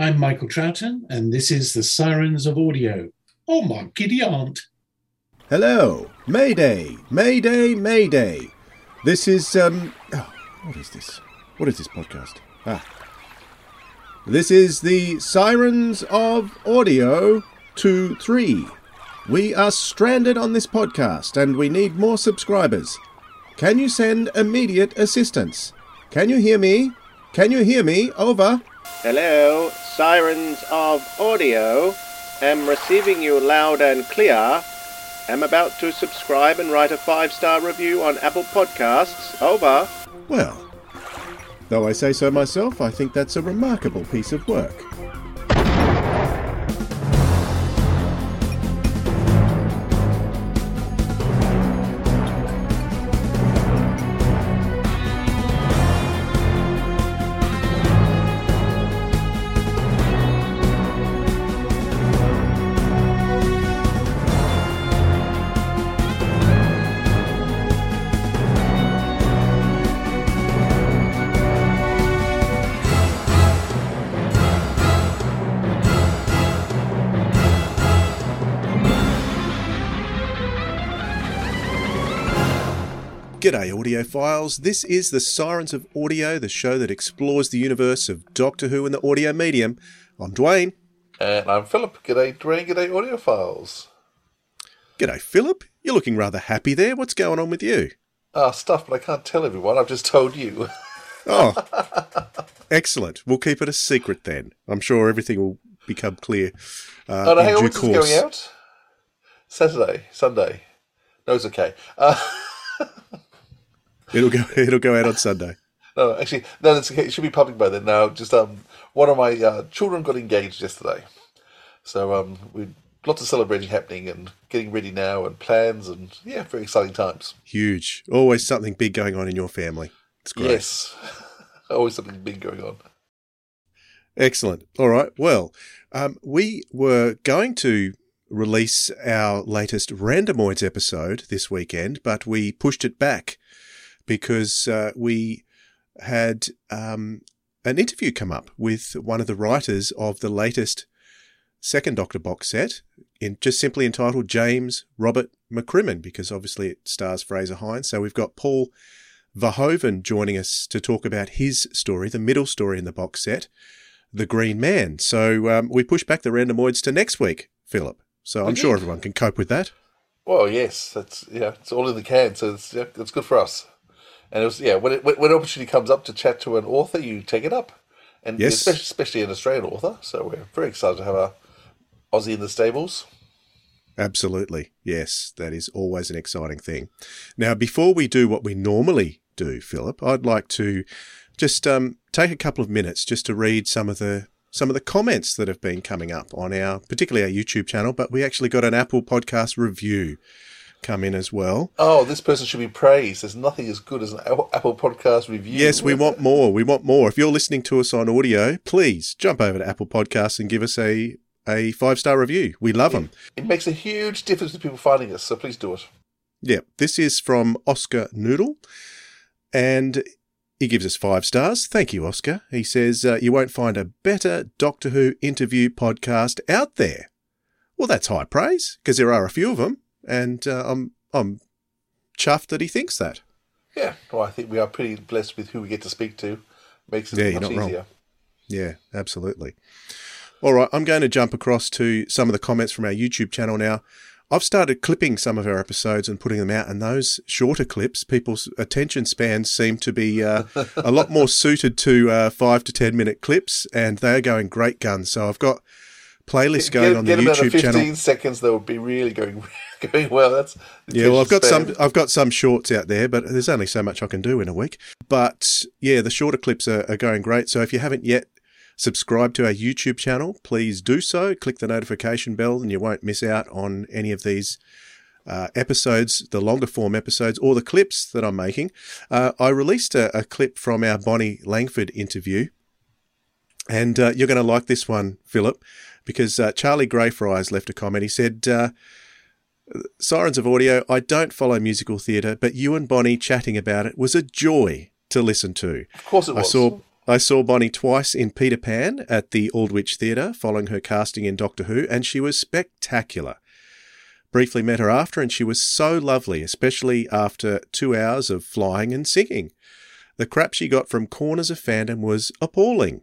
I'm Michael Troughton, and this is the Sirens of Audio. Oh, my giddy aunt. Hello. Mayday. Mayday. Mayday. This is, um. Oh, what is this? What is this podcast? Ah. This is the Sirens of Audio 2 3. We are stranded on this podcast and we need more subscribers. Can you send immediate assistance? Can you hear me? Can you hear me? Over. Hello, Sirens of Audio. Am receiving you loud and clear. Am about to subscribe and write a five star review on Apple Podcasts. Over. Well, though I say so myself, I think that's a remarkable piece of work. Audiophiles. This is the Sirens of Audio, the show that explores the universe of Doctor Who and the audio medium. I'm Dwayne. And I'm Philip. G'day, Dwayne. G'day, audiophiles. G'day, Philip. You're looking rather happy there. What's going on with you? Ah, stuff, but I can't tell everyone. I've just told you. Oh, excellent. We'll keep it a secret then. I'm sure everything will become clear. Uh, oh, no, in due course. going out? Saturday, Sunday. No, it's okay. Uh, It'll go. It'll go out on Sunday. no, actually, no, it's. It should be public by then. Now, just um, one of my uh, children got engaged yesterday, so um, we lots of celebrating happening and getting ready now and plans and yeah, very exciting times. Huge. Always something big going on in your family. It's great. Yes, always something big going on. Excellent. All right. Well, um, we were going to release our latest Randomoids episode this weekend, but we pushed it back because uh, we had um, an interview come up with one of the writers of the latest second Doctor box set, in just simply entitled James Robert McCrimmon, because obviously it stars Fraser Hines. So we've got Paul Verhoeven joining us to talk about his story, the middle story in the box set, The Green Man. So um, we push back the randomoids to next week, Philip. So I'm sure everyone can cope with that. Well, yes, that's yeah, it's all in the can, so it's yeah, it's good for us. And it was yeah, when it, when opportunity comes up to chat to an author, you take it up, and Yes. especially, especially an Australian author. So we're very excited to have a Aussie in the stables. Absolutely. Yes, that is always an exciting thing. Now, before we do what we normally do, Philip, I'd like to just um, take a couple of minutes just to read some of the some of the comments that have been coming up on our, particularly our YouTube channel, but we actually got an Apple Podcast review come in as well. Oh, this person should be praised. There's nothing as good as an Apple Podcast review. Yes, we want more. We want more. If you're listening to us on audio, please jump over to Apple Podcasts and give us a a five star review. We love them. It makes a huge difference to people finding us, so please do it. Yeah, this is from Oscar Noodle, and he gives us five stars. Thank you, Oscar. He says, uh, You won't find a better Doctor Who interview podcast out there. Well, that's high praise, because there are a few of them, and uh, I'm, I'm chuffed that he thinks that. Yeah, well, I think we are pretty blessed with who we get to speak to. Makes it Yeah, much not wrong. easier. Yeah, absolutely. All right, I'm going to jump across to some of the comments from our YouTube channel now. I've started clipping some of our episodes and putting them out, and those shorter clips, people's attention spans seem to be uh, a lot more suited to uh, five to ten minute clips, and they're going great guns. So I've got playlists going get, on the YouTube 15 channel. seconds, that would be really going going well. That's Yeah, well, I've got some. I've got some shorts out there, but there's only so much I can do in a week. But yeah, the shorter clips are, are going great. So if you haven't yet subscribed to our YouTube channel, please do so. Click the notification bell, and you won't miss out on any of these uh, episodes, the longer form episodes, or the clips that I'm making. Uh, I released a, a clip from our Bonnie Langford interview, and uh, you're going to like this one, Philip, because uh, Charlie Greyfriars left a comment. He said. Uh, Sirens of Audio, I don't follow musical theatre, but you and Bonnie chatting about it was a joy to listen to. Of course it I was. saw I saw Bonnie twice in Peter Pan at the Aldwych Theatre following her casting in Doctor Who, and she was spectacular. Briefly met her after, and she was so lovely, especially after two hours of flying and singing. The crap she got from corners of fandom was appalling.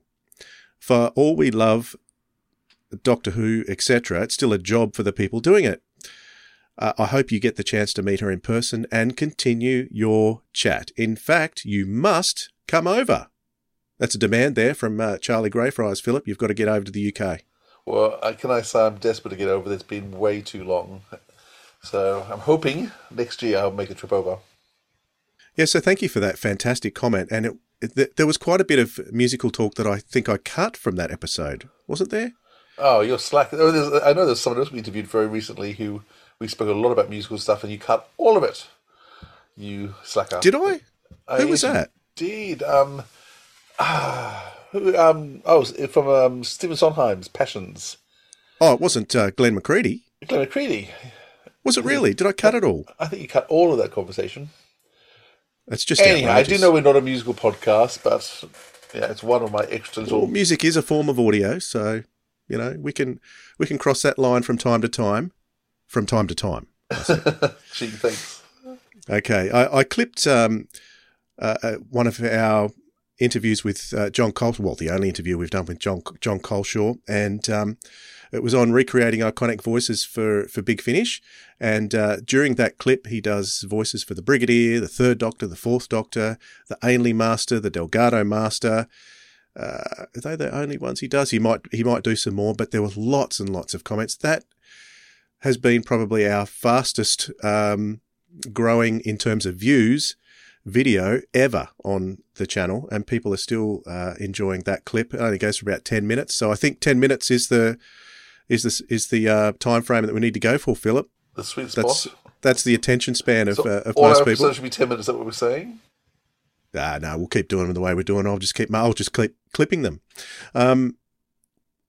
For all we love Doctor Who, etc., it's still a job for the people doing it. Uh, I hope you get the chance to meet her in person and continue your chat. In fact, you must come over. That's a demand there from uh, Charlie Greyfriars, Philip. You've got to get over to the UK. Well, uh, can I say I'm desperate to get over? It's been way too long. So I'm hoping next year I'll make a trip over. Yeah, so thank you for that fantastic comment. And it, it, there was quite a bit of musical talk that I think I cut from that episode, wasn't there? Oh, you're slack. Oh, there's, I know there's someone else we interviewed very recently who we spoke a lot about musical stuff, and you cut all of it. You slacker. Did I? I Who was that? Indeed. um, ah, who um, oh, from um, Stephen Sondheim's Passions. Oh, it wasn't uh, Glen McCready. Glen McCready. Was it really? Did I cut it all? I think you cut all of that conversation. It's just Anyhow, I do know we're not a musical podcast, but yeah, it's one of my extra Well, music is a form of audio, so you know we can we can cross that line from time to time, from time to time. Gee, thanks. Okay, I, I clipped um, uh, uh, one of our interviews with uh, Jon Culshaw, well, the only interview we've done with John Jon Culshaw, and um, it was on recreating iconic voices for for Big Finish. And uh, during that clip, he does voices for the Brigadier, the Third Doctor, the Fourth Doctor, the Ainley Master, the Delgado Master. Uh, are they the only ones he does? He might he might do some more, but there were lots and lots of comments. That has been probably our fastest um, growing in terms of views video ever on the channel, and people are still uh, enjoying that clip. It only goes for about ten minutes, so I think ten minutes is the is this is the uh, time frame that we need to go for, Philip. The sweet spot. That's that's the attention span of, So uh, of most people. episodes should be ten minutes. Is that what we're saying? Ah, no, we'll keep doing them the way we're doing. I'll just keep. I'll just keep clipping them. Um,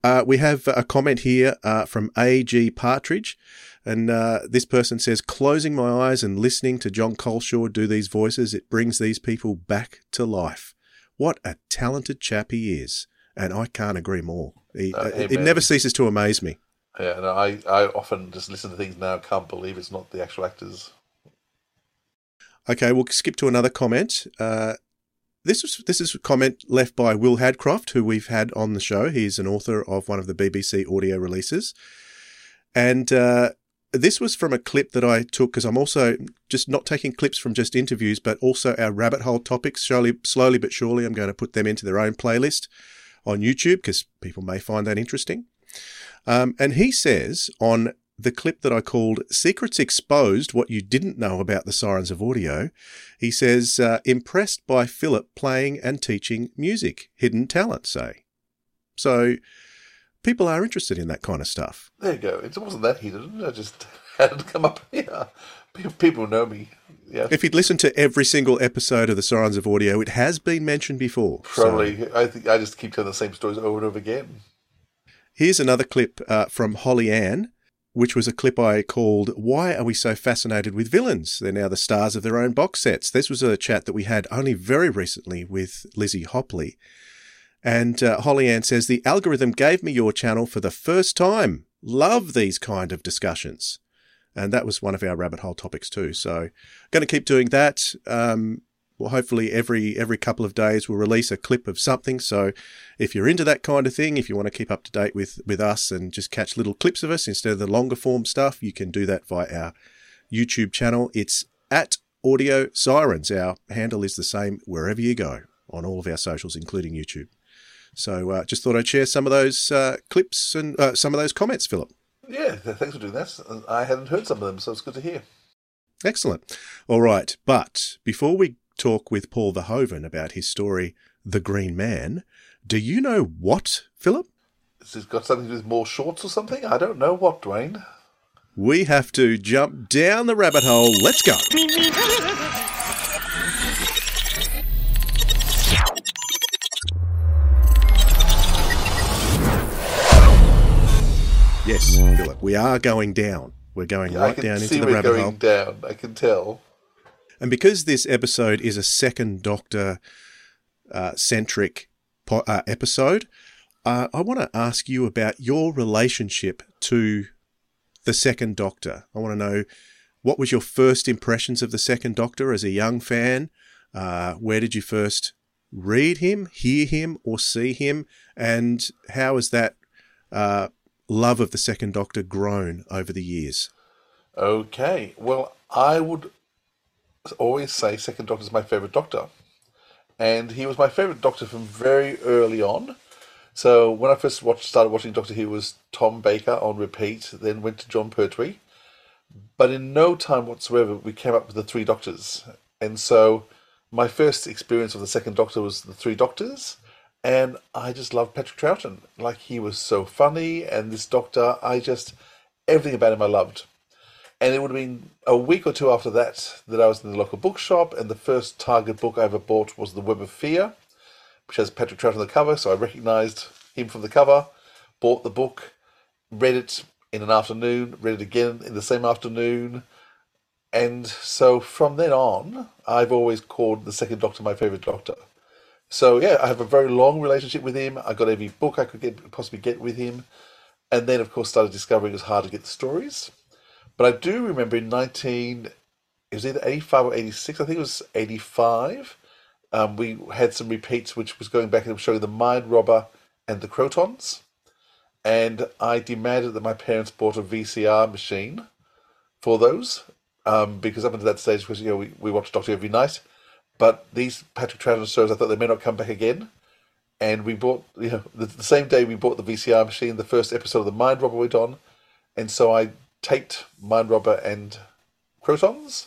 uh, we have a comment here uh, from A.G. Partridge, and uh, this person says, "Closing my eyes and listening to Jon Culshaw do these voices, it brings these people back to life. What a talented chap he is!" And I can't agree more. He, Uh, it, it never ceases to amaze me. Yeah, and I, I often just listen to things now. and Can't believe it's not the actual actors. Okay, we'll skip to another comment. Uh, this is this is a comment left by Will Hadcroft, who we've had on the show. He's an author of one of the BBC audio releases, and uh, this was from a clip that I took because I'm also just not taking clips from just interviews, but also our rabbit hole topics. Slowly, slowly but surely, I'm going to put them into their own playlist on YouTube because people may find that interesting. Um, and he says on the clip that I called Secrets Exposed What You Didn't Know About the Sirens of Audio, he says, uh, impressed by Philip playing and teaching music, hidden talent, say. So people are interested in that kind of stuff. There you go. It wasn't that hidden. I just had it come up. here. People know me. Yeah, If you'd listened to every single episode of the Sirens of Audio, it has been mentioned before. So- probably. I think I just keep telling the same stories over and over again. Here's another clip uh, from Holly Ann, which was a clip I called Why Are We So Fascinated with Villains? They're now the stars of their own box sets. This was a chat that we had only very recently with Lizzie Hopley. And uh, Holly Ann says, The algorithm gave me your channel for the first time. Love these kind of discussions. And that was one of our rabbit hole topics too. So, going to keep doing that. Um, well, hopefully every every couple of days we'll release a clip of something. So if you're into that kind of thing, if you want to keep up to date with with us and just catch little clips of us instead of the longer form stuff, you can do that via our YouTube channel. It's at Audio Sirens. Our handle is the same wherever you go on all of our socials, including YouTube. So uh, just thought I'd share some of those uh, clips and uh, some of those comments, Philip. Yeah, thanks for doing that. I hadn't heard some of them, so it's good to hear. Excellent. All right. But before we talk with Paul Verhoeven about his story, The Green Man, do you know what, Philip? Has it got something to do with more shorts or something? I don't know what, Dwayne. We have to jump down the rabbit hole. Let's go. Yes, Philip, we are going down. We're going I right down into the rabbit hole we're rabbit going hole. down. I can tell. And because this episode is a second Doctor uh, centric po- uh, episode. Uh, I want to ask you about your relationship to the Second Doctor. I want to know what was your first impressions of the Second Doctor as a young fan. Uh, where did you first read him, hear him, or see him, and how has that uh, love of the Second Doctor grown over the years? Okay, well, I would always say Second Doctor is my favourite Doctor. And he was my favourite Doctor from very early on. So when I first watched, started watching Doctor Who was Tom Baker on repeat, then went to Jon Pertwee. But in no time whatsoever, we came up with the Three Doctors. And so my first experience of the Second Doctor was the Three Doctors. And I just loved Patrick Troughton. Like, he was so funny. And this Doctor, I just, everything about him I loved. And it would have been a week or two after that that I was in the local bookshop, and the first Target book I ever bought was The Web of Fear, which has Patrick Troughton on the cover, so I recognised him from the cover, bought the book, read it in an afternoon, read it again in the same afternoon, and so from then on, I've always called the second Doctor my favourite Doctor. So yeah, I have a very long relationship with him. I got every book I could get possibly get with him, and then of course started discovering it was hard to get the stories. But I do remember in 19, it was either 85 or 86, I think it was 85, um, we had some repeats which was going back and showing the Mind Robber and the Krotons. And I demanded that my parents bought a VCR machine for those um, because up until that stage, because you know we, we watched Doctor every night, but these Patrick Troughton shows, I thought they may not come back again. And we bought, you know, the, the same day we bought the VCR machine, the first episode of The Mind Robber went on. And so I taped Mind Robber and Krotons,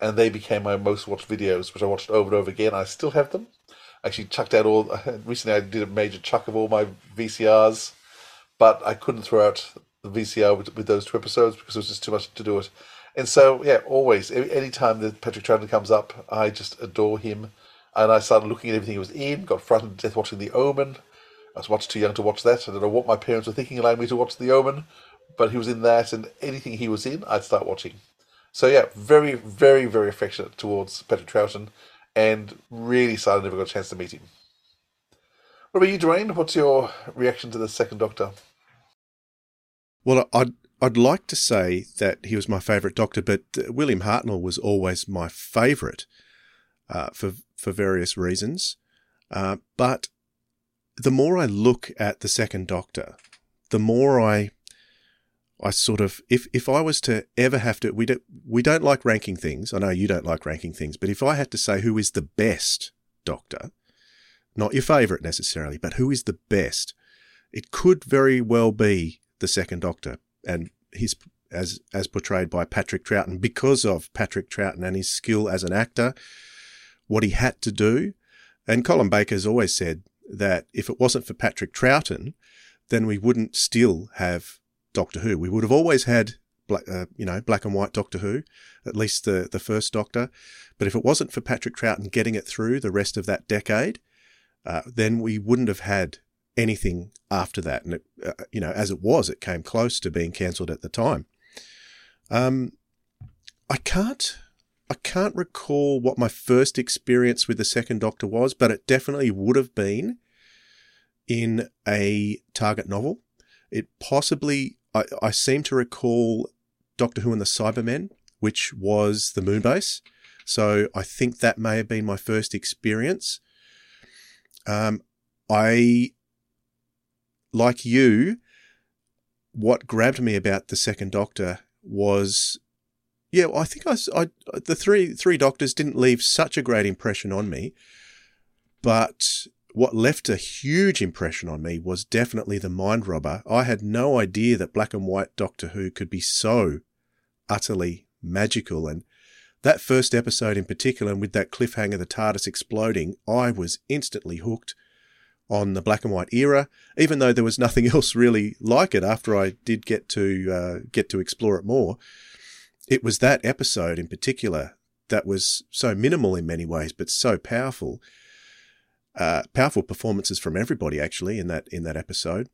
and they became my most watched videos, which I watched over and over again. I still have them. Actually chucked out all. Recently, I did a major chuck of all my VCRs, but I couldn't throw out the VCR with, with those two episodes because it was just too much to do it. And so, yeah, always, any time that Patrick Troughton comes up, I just adore him. And I started looking at everything he was in, got frightened to death watching The Omen. I was much too young to watch that. I don't know what my parents were thinking, allowing me to watch The Omen, but he was in that, and anything he was in, I'd start watching. So yeah, very, very, very affectionate towards Patrick Troughton, and really sad I never got a chance to meet him. What about you, Dwayne? What's your reaction to the Second Doctor? Well, I'd I'd like to say that he was my favourite Doctor, but uh, William Hartnell was always my favourite uh, for for various reasons. Uh, but the more I look at the Second Doctor, the more I I sort of if if I was to ever have to we don't we don't like ranking things. I know you don't like ranking things, but if I had to say who is the best Doctor, not your favourite necessarily, but who is the best, it could very well be the Second Doctor and his as as portrayed by Patrick Troughton because of Patrick Troughton and his skill as an actor, what he had to do. And Colin Baker's always said that if it wasn't for Patrick Troughton, then we wouldn't still have Doctor Who. We would have always had black, uh, you know, black and white Doctor Who, at least the the first Doctor. But if it wasn't for Patrick Troughton getting it through the rest of that decade, uh, then we wouldn't have had anything after that. And it, uh, you know, as it was, it came close to being cancelled at the time. Um, I can't. I can't recall what my first experience with the second Doctor was, but it definitely would have been in a Target novel. It possibly I, I seem to recall Doctor Who and the Cybermen, which was the Moonbase. So I think that may have been my first experience. Um, I, like you, what grabbed me about the Second Doctor was, yeah, I think I, I the three three Doctors didn't leave such a great impression on me, but what left a huge impression on me was definitely the Mind Robber. I had no idea that black and white Doctor Who could be so utterly magical. And that first episode in particular, and with that cliffhanger, the TARDIS exploding, I was instantly hooked on the black and white era, even though there was nothing else really like it after I did get to uh, get to explore it more. It was that episode in particular that was so minimal in many ways, but so powerful uh, powerful performances from everybody actually in that in that episode.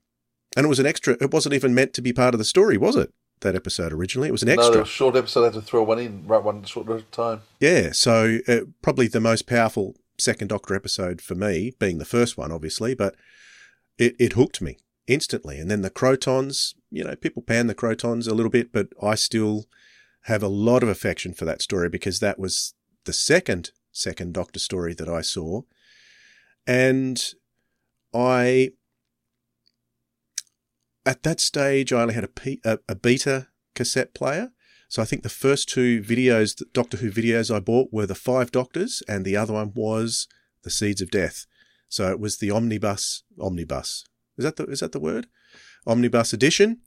And it was an extra. It wasn't even meant to be part of the story, was it? That episode originally, it was an extra. No, was short episode. I had to throw one in, right one short amount of time. Yeah, so uh, probably the most powerful second Doctor episode for me, being the first one, obviously, but it, it hooked me instantly. And then the Krotons, you know, people pan the Krotons a little bit, but I still have a lot of affection for that story because that was the second second Doctor story that I saw. And I, at that stage, I only had a, P, a, a beta cassette player. So I think the first two videos, the Doctor Who videos I bought were the Five Doctors, and the other one was the Seeds of Death. So it was the omnibus, omnibus. Is that the is that the word? Omnibus edition.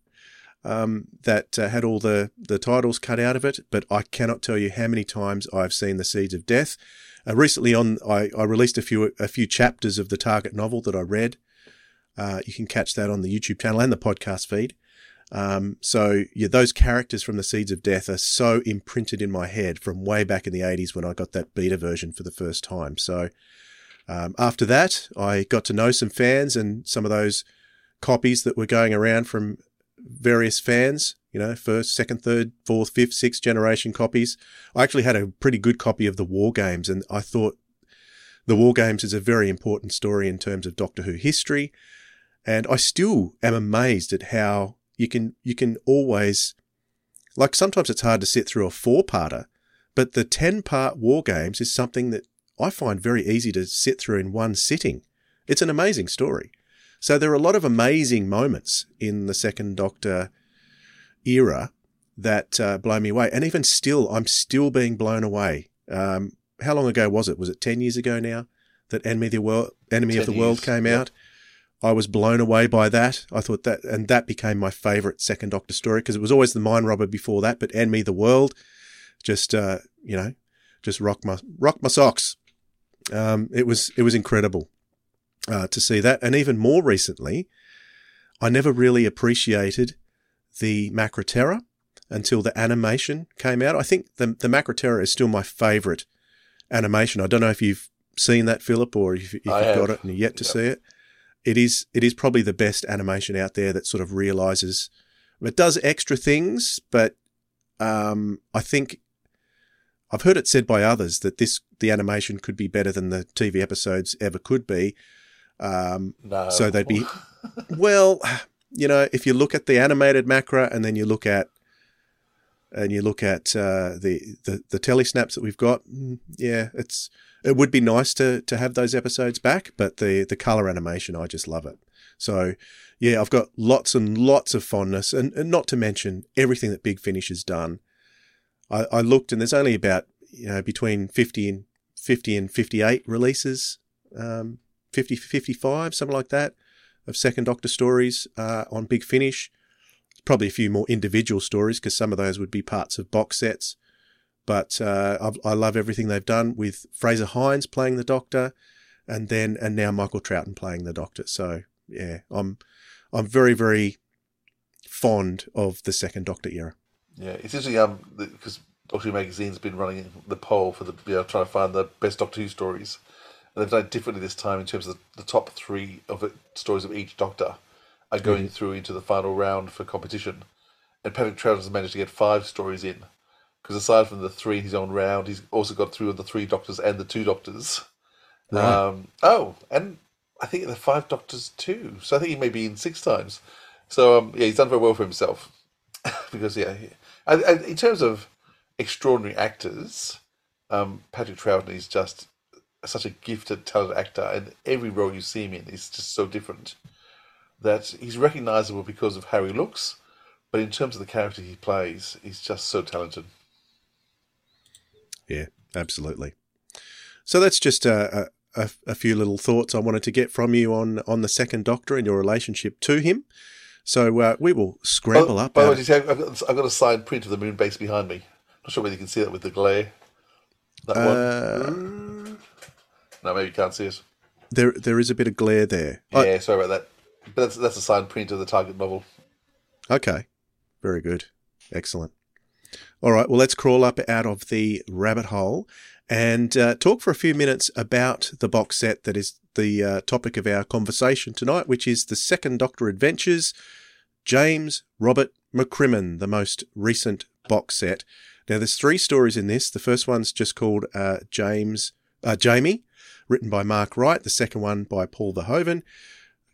Um, that uh, had all the, the titles cut out of it, but I cannot tell you how many times I've seen the Seeds of Death. Uh, recently, on I, I released a few a few chapters of the Target novel that I read. Uh, you can catch that on the YouTube channel and the podcast feed. Um, so yeah, those characters from the Seeds of Death are so imprinted in my head from way back in the 80s when I got that beta version for the first time. So um, after that, I got to know some fans and some of those copies that were going around from various fans, you know, first, second, third, fourth, fifth, sixth generation copies. I actually had a pretty good copy of the War Games, and I thought the War Games is a very important story in terms of Doctor Who history. And I still am amazed at how you can you can always like sometimes it's hard to sit through a four parter, but the ten part War Games is something that I find very easy to sit through in one sitting. It's an amazing story. So there are a lot of amazing moments in the Second Doctor era that uh, blow me away. And even still, I'm still being blown away. Um, how long ago was it? Was it 10 years ago now that Enemy of the World, Enemy of the years, World came yep. out? I was blown away by that. I thought that, and that became my favorite Second Doctor story because it was always the Mind Robber before that, but Enemy of the World just, uh, you know, just rock my, rock my socks. Um, it was, it was incredible uh, to see that. And even more recently, I never really appreciated the Macra Terror until the animation came out. I think the, the Macra Terror is still my favorite animation. I don't know if you've seen that, Philip, or if, if you've have. got it and you're yet to Yep. see it. It is, it is probably the best animation out there that sort of realizes it does extra things, but um, I think I've heard it said by others that this the animation could be better than the TV episodes ever could be. Um, No. so they'd be well, you know, if you look at the animated macra and then you look at and you look at uh, the the the telesnaps that we've got, mm, yeah, it's it would be nice to to have those episodes back, but the the color animation, I just love it. So yeah, I've got lots and lots of fondness, and, and not to mention everything that Big Finish has done. I, I looked, and there's only about you know between fifty and fifty and fifty eight releases, um, 50, 55, something like that, of Second Doctor stories uh, on Big Finish. Probably a few more individual stories because some of those would be parts of box sets. But uh, I love everything they've done with Fraser Hines playing the Doctor, and then and now Michael Troughton playing the Doctor. So yeah, I'm I'm very very fond of the Second Doctor era. Yeah, it's interesting um because Doctor Who magazine's been running the poll for the you know trying to find the best Doctor Who stories, and they've done it differently this time in terms of the, the top three of it, stories of each Doctor are going through into the final round for competition, and Patrick Troughton has managed to get five stories in, because aside from the three in his own round, he's also got through the three Doctors and the two Doctors. Right. Um, oh, and I think the five Doctors too. So I think he may be in six times. So um, yeah, he's done very well for himself because yeah, he- and, and in terms of extraordinary actors, um, Patrick Troughton is just such a gifted, talented actor, and every role you see him in is just so different that he's recognizable because of how he looks, but in terms of the character he plays, he's just so talented. Yeah, absolutely. So that's just a, a, a few little thoughts I wanted to get from you on, on the second Doctor and your relationship to him. So uh, we will scramble Oh, up. By the way, I've got, I've got a signed print of the moon base behind me. Not sure whether you can see that with the glare. That Uh, one. No, maybe you can't see it. there, there is a bit of glare there. I- Yeah, sorry about that. But that's that's a signed print of the Target novel. Okay. Very good. Excellent. All right. Well, let's crawl up out of the rabbit hole and uh, talk for a few minutes about the box set that is the uh, topic of our conversation tonight, which is the Second Doctor Adventures, James Robert McCrimmon, the most recent box set. Now, there's three stories in this. The first one's just called uh, James, uh, Jamie, written by Mark Wright. The second one by Paul Verhoeven,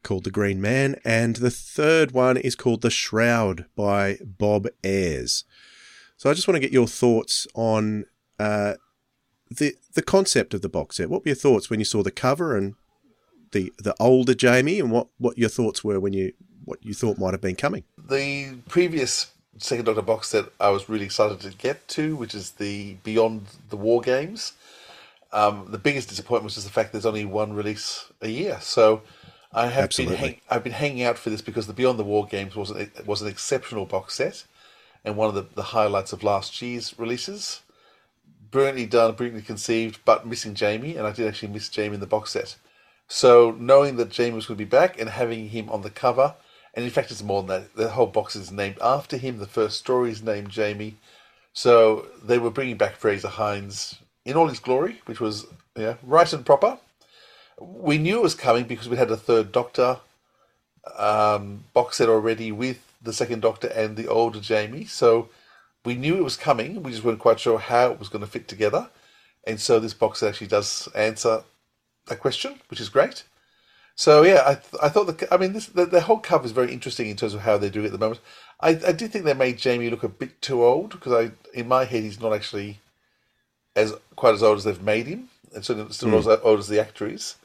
called The Green Man. And the third one is called The Shroud by Bob Ayres. So I just want to get your thoughts on uh, the the concept of the box set. What were your thoughts when you saw the cover and the the older Jamie, and what, what your thoughts were when you what you thought might have been coming? The previous Second Doctor box set I was really excited to get to, which is the Beyond the War Games. Um, the biggest disappointment was just the fact there's only one release a year. So I have Absolutely. been hang- I've been hanging out for this because the Beyond the War Games was an, was an exceptional box set and one of the, the highlights of last year's releases. Brilliantly done, brilliantly conceived, but missing Jamie, and I did actually miss Jamie in the box set. So knowing that Jamie was going to be back and having him on the cover, and in fact it's more than that. The whole box is named after him. The first story is named Jamie. So they were bringing back Fraser Hines in all his glory, which was yeah right and proper. We knew it was coming because we had a third Doctor um, box set already with the second Doctor and the older Jamie. So we knew it was coming. We just weren't quite sure how it was going to fit together. And so this box actually does answer that question, which is great. So yeah, I th- I thought the I mean this the, the whole cover is very interesting in terms of how they do it at the moment. I I did think they made Jamie look a bit too old because I in my head he's not actually as quite as old as they've made him, and so still as old as the actor is.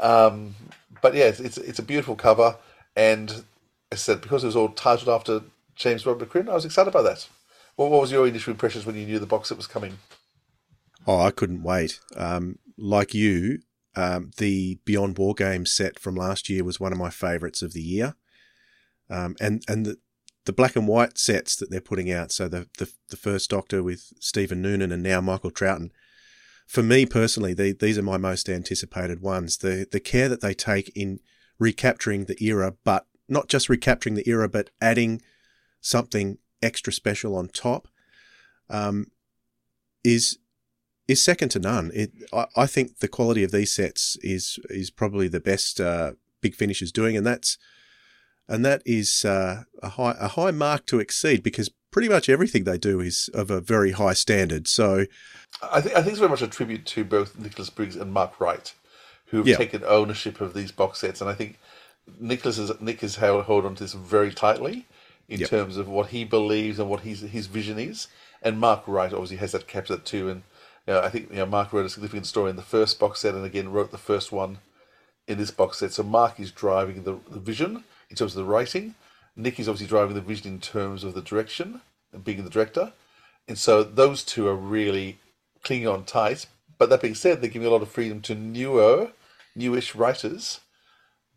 Um, but yeah, it's, it's it's a beautiful cover, and as I said because it was all titled after James Robert Crin, I was excited by that. What, what was your initial impressions when you knew the box set was coming? Oh, I couldn't wait. Um, like you, um, the Beyond War Games set from last year was one of my favourites of the year, um, and and the the black and white sets that they're putting out. So the the, the first Doctor with Stephen Noonan and now Michael Troughton. For me personally, these are my most anticipated ones. The the care that they take in recapturing the era, but not just recapturing the era, but adding something extra special on top, um, is is second to none. It, I, I think the quality of these sets is is probably the best uh, Big Finish is doing, and that's and that is uh, a high a high mark to exceed because pretty much everything they do is of a very high standard. So I think I think it's very much a tribute to both Nicholas Briggs and Mark Wright, who have Yeah. taken ownership of these box sets, and I think Nicholas is Nick has held hold on to this very tightly in Yep. terms of what he believes and what his his vision is, and Mark Wright obviously has that captured too, and you know, I think you know Mark wrote a significant story in the first box set, and again wrote the first one in this box set. So Mark is driving the, the vision in terms of the writing. Nick is obviously driving the vision in terms of the direction and being the director. And so those two are really clinging on tight. But that being said, they're giving a lot of freedom to newer, newish writers.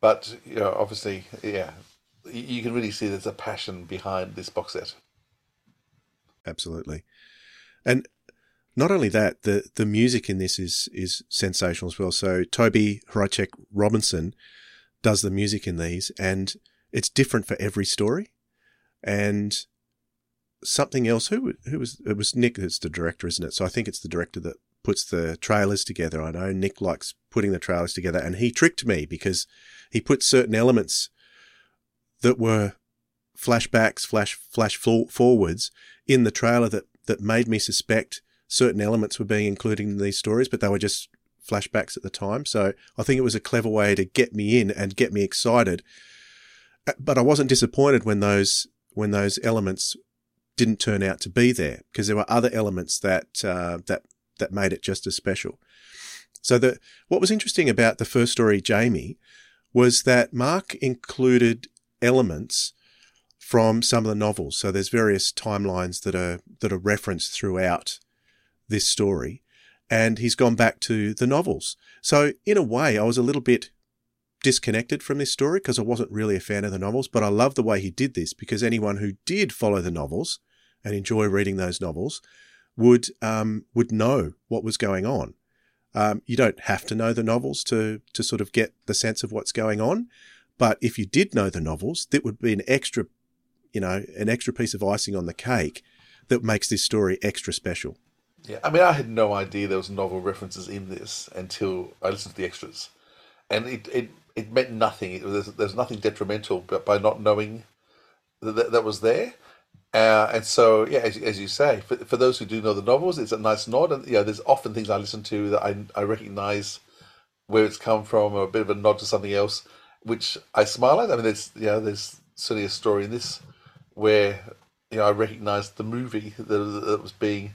But you know, obviously, yeah, you can really see there's a passion behind this box set. absolutely, and not only that, the the music in this is is sensational as well. So Toby Hrycek Robinson does the music in these, and it's different for every story. And something else, who who was it was Nick that's the director, isn't it? So I think it's the director that puts the trailers together. I know Nick likes putting the trailers together, and he tricked me because he put certain elements that were flashbacks, flash flash forwards in the trailer that that made me suspect certain elements were being included in these stories, but they were just flashbacks at the time. So I think it was a clever way to get me in and get me excited. Uh, But I wasn't disappointed when those when those elements didn't turn out to be there because there were other elements that uh, that that made it just as special. So the what was interesting about the first story, Jamie, was that Mark included elements from some of the novels. So there's various timelines that are that are referenced throughout this story, and he's gone back to the novels. So in a way, I was a little bit disconnected from this story because I wasn't really a fan of the novels, but I love the way he did this because anyone who did follow the novels and enjoy reading those novels would um, would know what was going on. Um, you don't have to know the novels to to sort of get the sense of what's going on, but if you did know the novels, that would be an extra, you know, an extra piece of icing on the cake that makes this story extra special. Yeah, I mean, I had no idea there was novel references in this until I listened to the extras, and it it, it meant nothing. It was, there's nothing detrimental, but by not knowing that that, was there, uh, and so yeah, as, as you say, for, for those who do know the novels, it's a nice nod, and yeah, there's often things I listen to that I I recognize where it's come from, or a bit of a nod to something else, which I smile at. I mean, there's you know, there's certainly a story in this where you know I recognised the movie that, that was being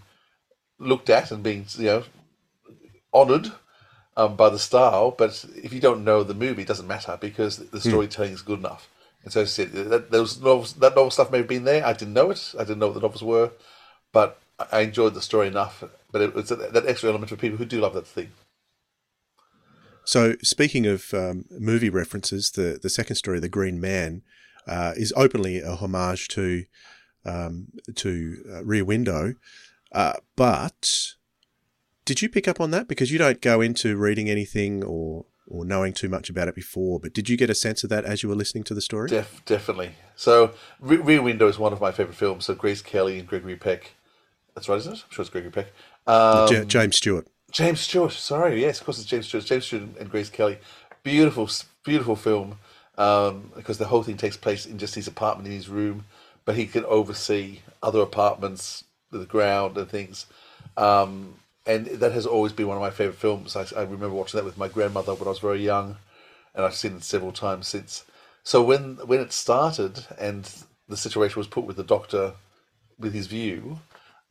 looked at and being you know honoured um, by the style. But if you don't know the movie, it doesn't matter because the storytelling is good enough. And so that those novels, that novel stuff may have been there. I didn't know it. I didn't know what the novels were, but I enjoyed the story enough. But it was that extra element for people who do love that thing. So, speaking of um, movie references, the the second story, The Green Man, uh, is openly a homage to um, to uh, Rear Window. Uh, but did you pick up on that? Because you don't go into reading anything or or knowing too much about it before, but did you get a sense of that as you were listening to the story? Def- definitely. So, Re- Rear Window is one of my favorite films. So, Grace Kelly and Gregory Peck. That's right, isn't it? I'm sure it's Gregory Peck. Um, J- James Stewart. James Stewart. Sorry, yes, of course it's James Stewart. James Stewart and Grace Kelly. Beautiful, beautiful film. Um, because the whole thing takes place in just his apartment in his room, but he can oversee other apartments, the ground and things. Um, and that has always been one of my favorite films. I, I remember watching that with my grandmother when I was very young, and I've seen it several times since. So when when it started and the situation was put with the doctor with his view,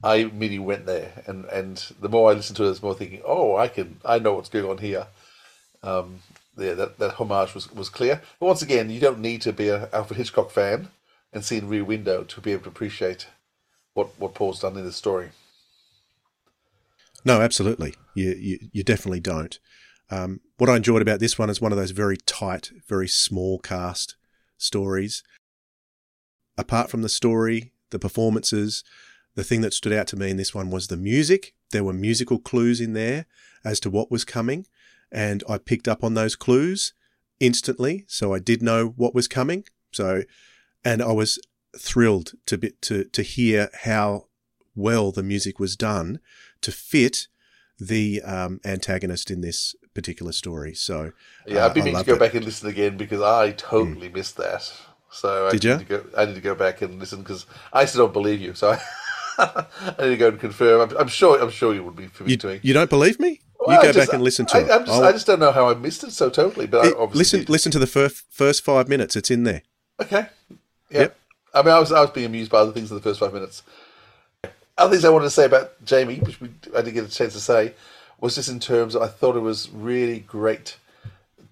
I immediately went there, and, and the more I listened to it, the more thinking, oh, I can, I know what's going on here. Um, yeah, that, that homage was, was clear. But once again, you don't need to be an Alfred Hitchcock fan and see in Rear Window to be able to appreciate what, what Paul's done in this story. No, absolutely. You, you, you definitely don't. Um, what I enjoyed about this one is one of those very tight, very small cast stories. Apart from the story, the performances, the thing that stood out to me in this one was the music. There were musical clues in there as to what was coming, and I picked up on those clues instantly, so I did know what was coming. So, and I was thrilled to be, to to hear how well the music was done to fit the um, antagonist in this particular story. So, Yeah, uh, I've been I meaning to go it. back and listen again because I totally missed that. So I Did need? To go, I need to go back and listen because I still don't believe you. So I, I need to go and confirm. I'm, I'm sure. I'm sure you would be for me You, you don't believe me? Well, you go just- back and listen to I, it. I'm just, I'll- just don't know how I missed it so totally. But I it- obviously listen, did. listen to the first first five minutes. It's in there. Okay. Yeah. Yep. I mean, I was I was being amused by other things in the first five minutes. Other things I wanted to say about Jamie, which we, I didn't get a chance to say, was just in terms of I thought it was really great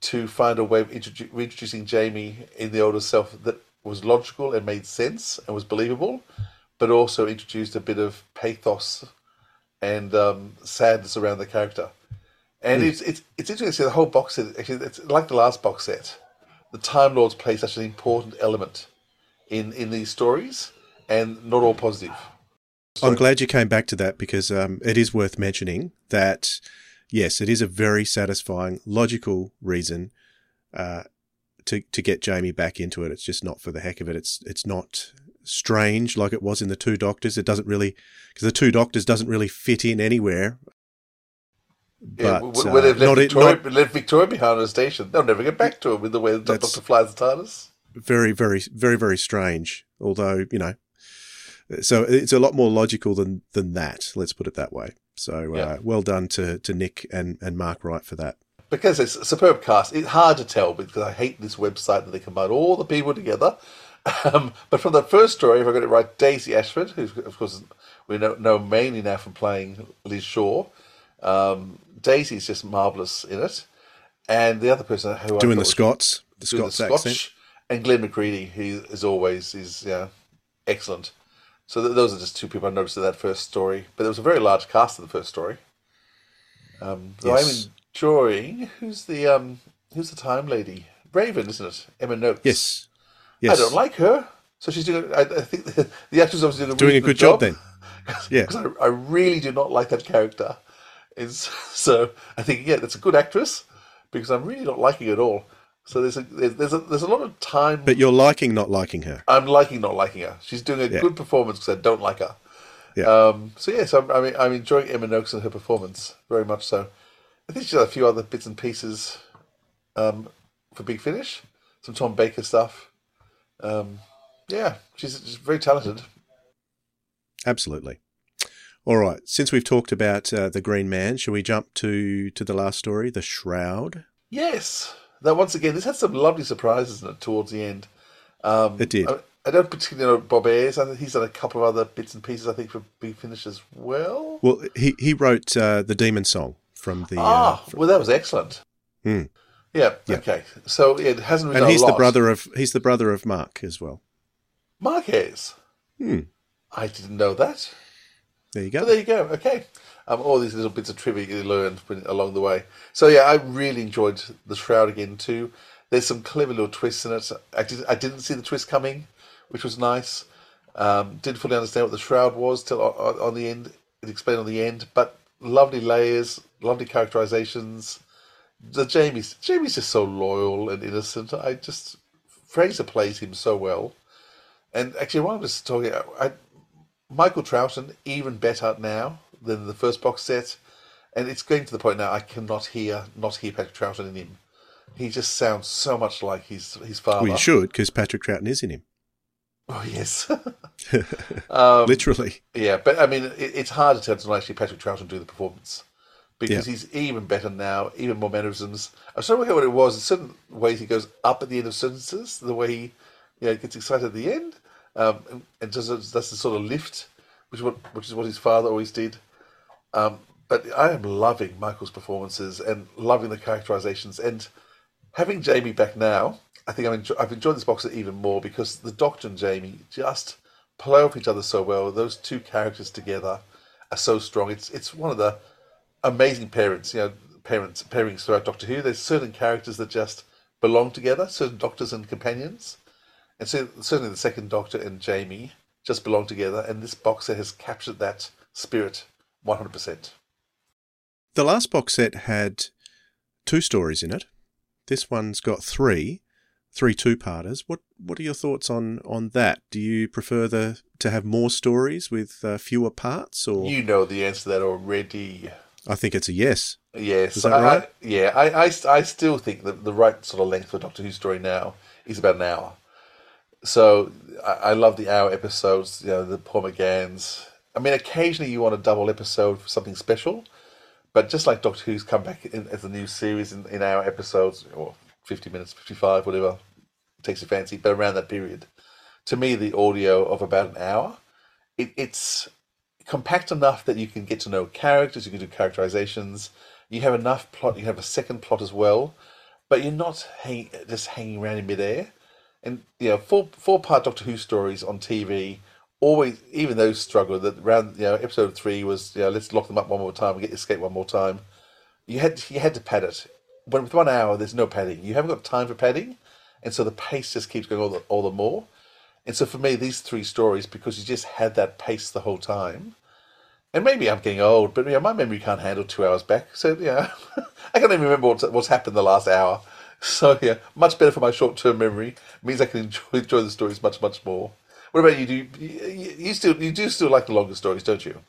to find a way of introdu- reintroducing Jamie in the older self that was logical and made sense and was believable, but also introduced a bit of pathos and um, sadness around the character. And it's, it's it's interesting to see the whole box set. Actually, it's like the last box set. The Time Lords play such an important element in in these stories, and not all positive. I'm glad you came back to that because um, it is worth mentioning that yes, it is a very satisfying, logical reason uh, to to get Jamie back into it. It's just not for the heck of it. It's it's not strange like it was in the Two Doctors. It doesn't really because the Two Doctors doesn't really fit in anywhere. Yeah, But w- uh, they've left it- Victoria, not left Victoria behind on the station, they'll never get back to him with the way the Doctor flies the TARDIS. Very, very, very, very strange. Although you know, so it's a lot more logical than than that. Let's put it that way. So Yeah. uh, well done to to Nick and and Mark Wright for that. because it's a superb cast. It's hard to tell because I hate this website that they combine all the people together. Um, but from the first story, if I got it right, Daisy Ashford, who of course we know, know mainly now from playing Liz Shaw. Um, Daisy is just marvelous in it, and the other person who Doing the Scots, the Scots accent. And Glen McCready, who is always is yeah excellent. So th- those are just two people I noticed in that first story. But there was a very large cast in the first story. Um, though Yes. I'm enjoying who's the um who's the time lady Raven, isn't it? Emma Noakes. Yes, yes. I don't like her. So she's doing. I, I think the, the actress obviously doing a, doing a good job then. Yeah. because I, I really do not like that character. It's, so I think yeah, that's a good actress because I'm really not liking it at all. So there's a there's there's a, there's a lot of time. But you're liking not liking her. I'm liking not liking her. She's doing a Yeah. good performance because I don't like her. Yeah. Um, so yes, I'm, I mean, I'm enjoying Emma Noakes and her performance very much. So I think she's got a few other bits and pieces um, for Big Finish, some Tom Baker stuff. Um, yeah, she's, she's very talented. Absolutely. All right. Since we've talked about uh, the Green Man, shall we jump to to the last story, the Shroud? Yes. Now, once again, this had some lovely surprises in it towards the end. Um, It did. I, I don't particularly know Bob Ayres. I think he's done a couple of other bits and pieces. I think for Big Finish as well. Well, he he wrote uh, the Demon Song from the, ah, uh, well, that was excellent. Hmm. Yeah, Yeah. Okay. So it hasn't been and he's the brother of he's the brother of Mark as well. Marquez. Hmm. I didn't know that. There you go. there you go. Okay. Um, all these little bits of trivia you learned along the way. So yeah, I really enjoyed the Shroud again too. There's some clever little twists in it. I, did, I didn't see the twist coming, which was nice. Um, didn't fully understand what the Shroud was till on, on- the end. It explained on the end, but lovely layers, lovely characterizations. The Jamie's Jamie's just so loyal and innocent. I just Frazer plays him so well. And actually, while I was talking, I, Michael Troughton even better now than the first box set, and it's getting to the point now I cannot hear not hear Patrick Troughton in him. He just sounds so much like his his father. Well, you should because Patrick Troughton is in him, Oh yes. um, literally. yeah, but I mean, it, it's hard to tell until actually Patrick Troughton do the performance because Yeah. he's even better now, even more mannerisms. I'm trying to work out what it was. In certain ways, he goes up at the end of sentences, the way he, you know, gets excited at the end, um, and, and does does the sort of lift, which is what which is what his father always did. Um, but I am loving Michael's performances and loving the characterizations and having Jamie back now. I think enjo- I've enjoyed this box set even more because the Doctor and Jamie just play off each other so well. Those two characters together are so strong. It's it's one of the amazing parents, you know, parents pairings throughout Doctor Who. There's certain characters that just belong together, certain doctors and companions, and so certainly the second Doctor and Jamie just belong together. And this box set has captured that spirit 100. percent The last box set had two stories in it. This one's got three, three two-parters. What What are your thoughts on on that? Do you prefer the to have more stories with uh, fewer parts, or You know the answer to that already. I think it's a yes. Yes, Is that I- right? I, yeah, I, I, I still think that the right sort of length for a Doctor Who story now is about an hour. So I, I love the hour episodes, you know, the Paul McGann's. I mean, occasionally you want a double episode for something special, but just like Doctor Who's come back in, as a new series in, in hour episodes, or 50 minutes, 55, whatever takes your fancy, but around that period. To me, the audio of about an hour, it, it's compact enough that you can get to know characters, you can do characterizations, you have enough plot, you have a second plot as well, but you're not hang, just hanging around in midair. And you know, four four part Doctor Who stories on TV always, even those struggle. That round, you know, episode three was, you know, let's lock them up one more time and get escape one more time. You had you had to pad it. When with one hour, there's no padding. You haven't got time for padding, and so the pace just keeps going all the all the more. And so for me, these three stories, because you just had that pace the whole time, and maybe I'm getting old, but you know, my memory can't handle two hours back. So yeah, I can't even remember what's, what's happened the last hour. So yeah, much better for my short-term memory. It means I can enjoy, enjoy the stories much much more. What about you? Do you, you, you still you do still like the longer stories, don't you?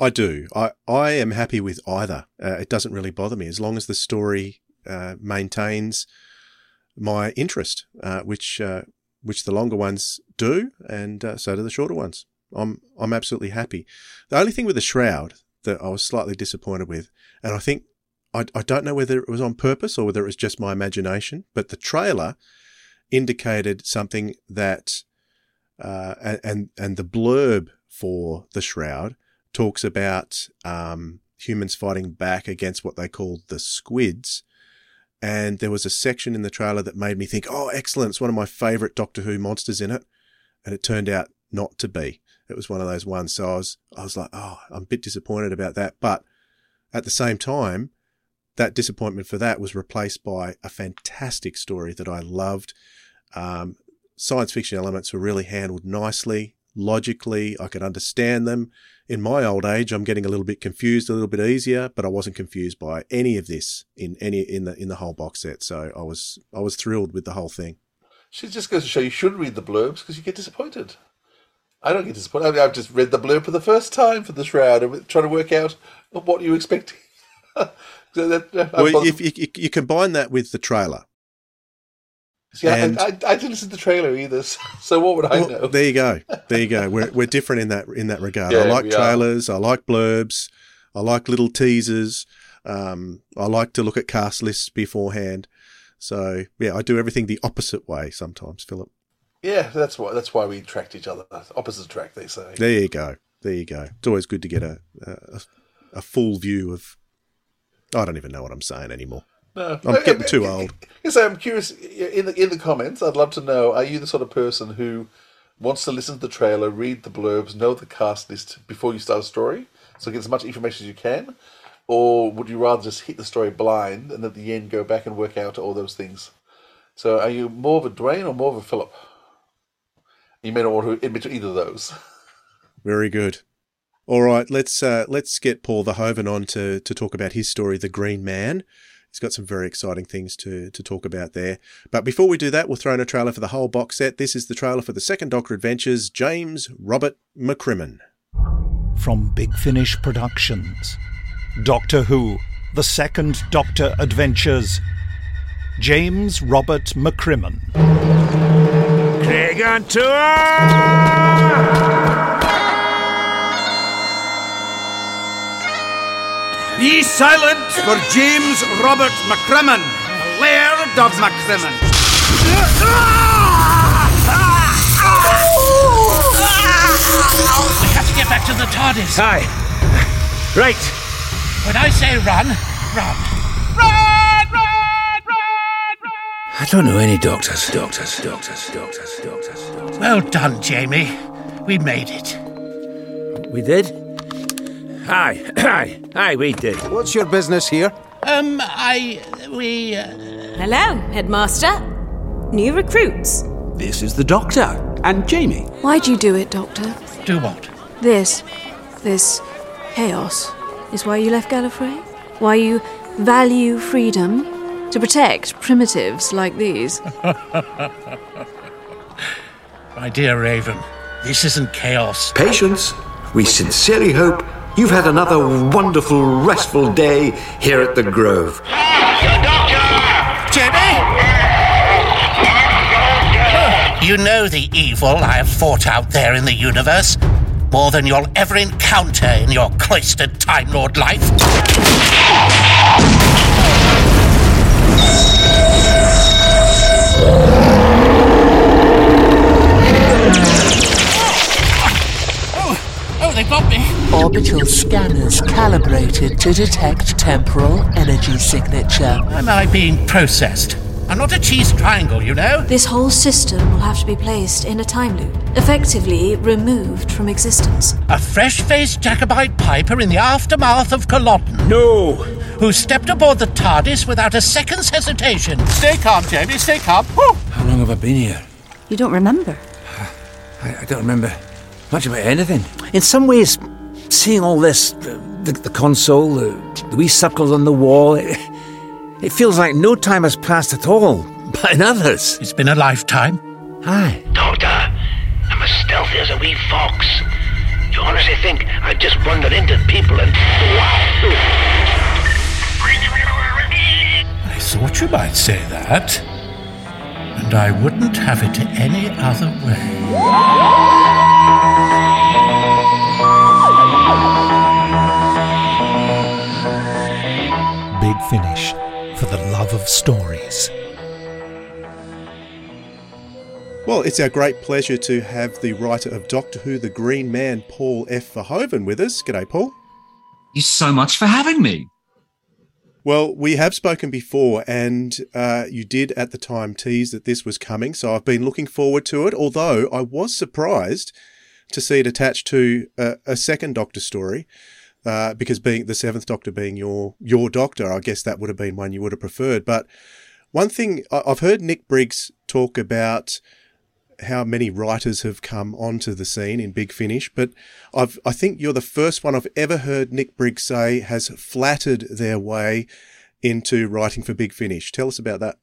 I do. I, I am happy with either. Uh, it doesn't really bother me as long as the story uh, maintains my interest, uh, which uh, which the longer ones do, and uh, so do the shorter ones. I'm I'm absolutely happy. The only thing with the shroud that I was slightly disappointed with, and I think I, I don't know whether it was on purpose or whether it was just my imagination, but the trailer indicated something that, uh, and and the blurb for the shroud talks about um, humans fighting back against what they called the squids. And there was a section in the trailer that made me think, oh, excellent. It's one of my favorite Doctor Who monsters in it. And it turned out not to be. It was one of those ones. So I was, I was like, oh, I'm a bit disappointed about that. But at the same time, that disappointment for that was replaced by a fantastic story that I loved. Um, science fiction elements were really handled nicely, logically. I could understand them in my old age, I'm getting a little bit confused, a little bit easier, but I wasn't confused by any of this in any in the in the whole box set. So I was I was thrilled with the whole thing. She just goes to show you should read the blurbs because you get disappointed. I don't get disappointed. I mean, I've just read the blurb for the first time for the shroud and trying to work out what you expecting. so that, Well, if you, you combine that with the trailer, See, I, And- I, I didn't see the trailer either, so what would I Well, know? there you go. There you go. We're we're different in that in that regard. Yeah, I like we are. trailers. I like blurbs. I like little teasers. Um, I like to look at cast lists beforehand. So yeah, I do everything the opposite way sometimes, Philip. Yeah, that's why that's why we attract each other. Opposites attract, they say. There you go. There you go. It's always good to get a a, a full view of. I don't even know what I'm saying anymore. No, I'm getting too old. Yes, I'm curious. In the in the comments, I'd love to know: Are you the sort of person who wants to listen to the trailer, read the blurbs, know the cast list before you start a story, so get as much information as you can, or would you rather just hit the story blind and at the end go back and work out all those things? So, are you more of a Dwayne or more of a Philip? You may not want to admit to either of those. Very good. All right, let's uh, let's get Paul Verhoeven on to to talk about his story, The Green Man. He's got some very exciting things to to talk about there. But before we do that, we'll throw in a trailer for the whole box set. This is the trailer for the second Doctor Adventures, James Robert McCrimmon. from Big Finish Productions. Doctor Who, The Second Doctor Adventures. James Robert McCrimmon. Creag an tuire! Be silent for James Robert McCrimmon, Laird of McCrimmon. We have to get back to the TARDIS. Aye. Right. When I say run, run. Run, run, run, run. I don't know any doctors. Doctors, doctors, doctors, doctors, doctors. Well done, Jamie. We made it. We did? Aye, aye, aye, we did. What's your business here? Um, I. We. Uh, Hello, Headmaster. New recruits. This is the Doctor and Jamie. Why'd you do it, Doctor? do what? This, this chaos is why you left Gallifrey? Why you value freedom to protect primitives like these? My dear Raven, this isn't chaos. Patience. We sincerely hope you've had another wonderful, restful day here at the Grove. You know the evil I have fought out there in the universe. More than you'll ever encounter in your cloistered Time Lord life. They got me. Orbital scanners calibrated to detect temporal energy signature. Am I being processed? I'm not a cheese triangle, you know. This whole system will have to be placed in a time loop, effectively removed from existence. A fresh faced Jacobite piper in the aftermath of Culloden. No! Who stepped aboard the TARDIS without a second's hesitation. Stay calm, Jamie, stay calm. Woo! How long have I been here? You don't remember? I, I don't remember much about anything. In some ways, seeing all this, the, the console, the, the wee circles on the wall, it, it feels like no time has passed at all. But in others, It's been a lifetime. aye. Doctor, I'm as stealthy as a wee fox. You honestly think I'd just wandered into people and. Wow. I thought you might say that. And I wouldn't have it any other way. Big Finish for the love of stories. Well, it's our great pleasure to have the writer of Doctor Who, The Green Man, Paul F. Verhoeven, with us. G'day, Paul. you so much for having me. Well, we have spoken before, and uh, you did at the time tease that this was coming, so I've been looking forward to it. Although I was surprised to see it attached to a, a second Doctor story, uh, because being the seventh Doctor being your your Doctor, I guess that would have been one you would have preferred. But one thing I've heard Nick Briggs talk about how many writers have come onto the scene in Big Finish, but I've I think you're the first one I've ever heard Nick Briggs say has flattered their way into writing for Big Finish. Tell us about that.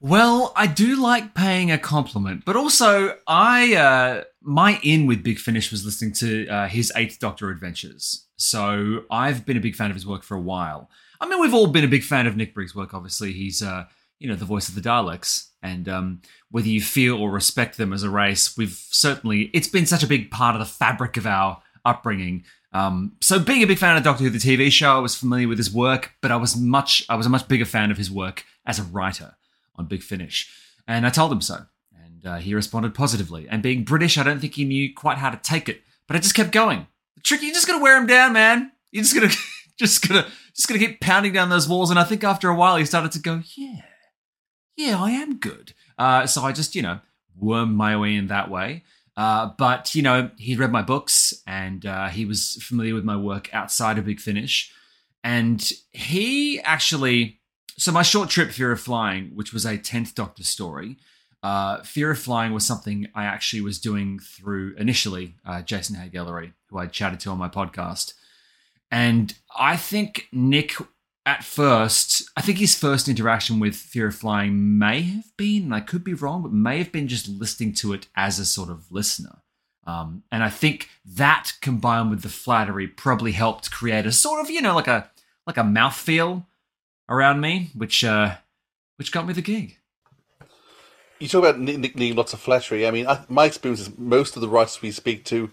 Well, I do like paying a compliment, but also I uh, my in with Big Finish was listening to uh, his Eighth Doctor adventures. So I've been a big fan of his work for a while. I mean, we've all been a big fan of Nick Briggs' work. Obviously, he's uh, you know the voice of the Daleks, And um, whether you feel or respect them as a race, we've certainly, it's been such a big part of the fabric of our upbringing. Um, so being a big fan of Doctor Who, the TV show, I was familiar with his work, but I was much, I was a much bigger fan of his work as a writer on Big Finish. And I told him so. And uh, he responded positively. And being British, I don't think he knew quite how to take it. But I just kept going. The trick, you're just going to wear him down, man. You're just gonna, just gonna, just gonna keep pounding down those walls. And I think after a while, he started to go, yeah, yeah, I am good. Uh, so I just, you know, wormed my way in that way. Uh, but you know, he read my books and uh, he was familiar with my work outside of Big Finish, and he actually. So my short trip, Fear of Flying, which was a tenth Doctor story, uh, Fear of Flying was something I actually was doing through initially uh, Jason Haigh-Ellery, who I chatted to on my podcast, and I think Nick at first, I think his first interaction with Fear of Flying may have been, and I could be wrong, but may have been just listening to it as a sort of listener. Um, and I think that combined with the flattery probably helped create a sort of, you know, like a like a mouthfeel around me, which uh, which got me the gig. You talk about needing lots of flattery. I mean, I, my experience is most of the writers we speak to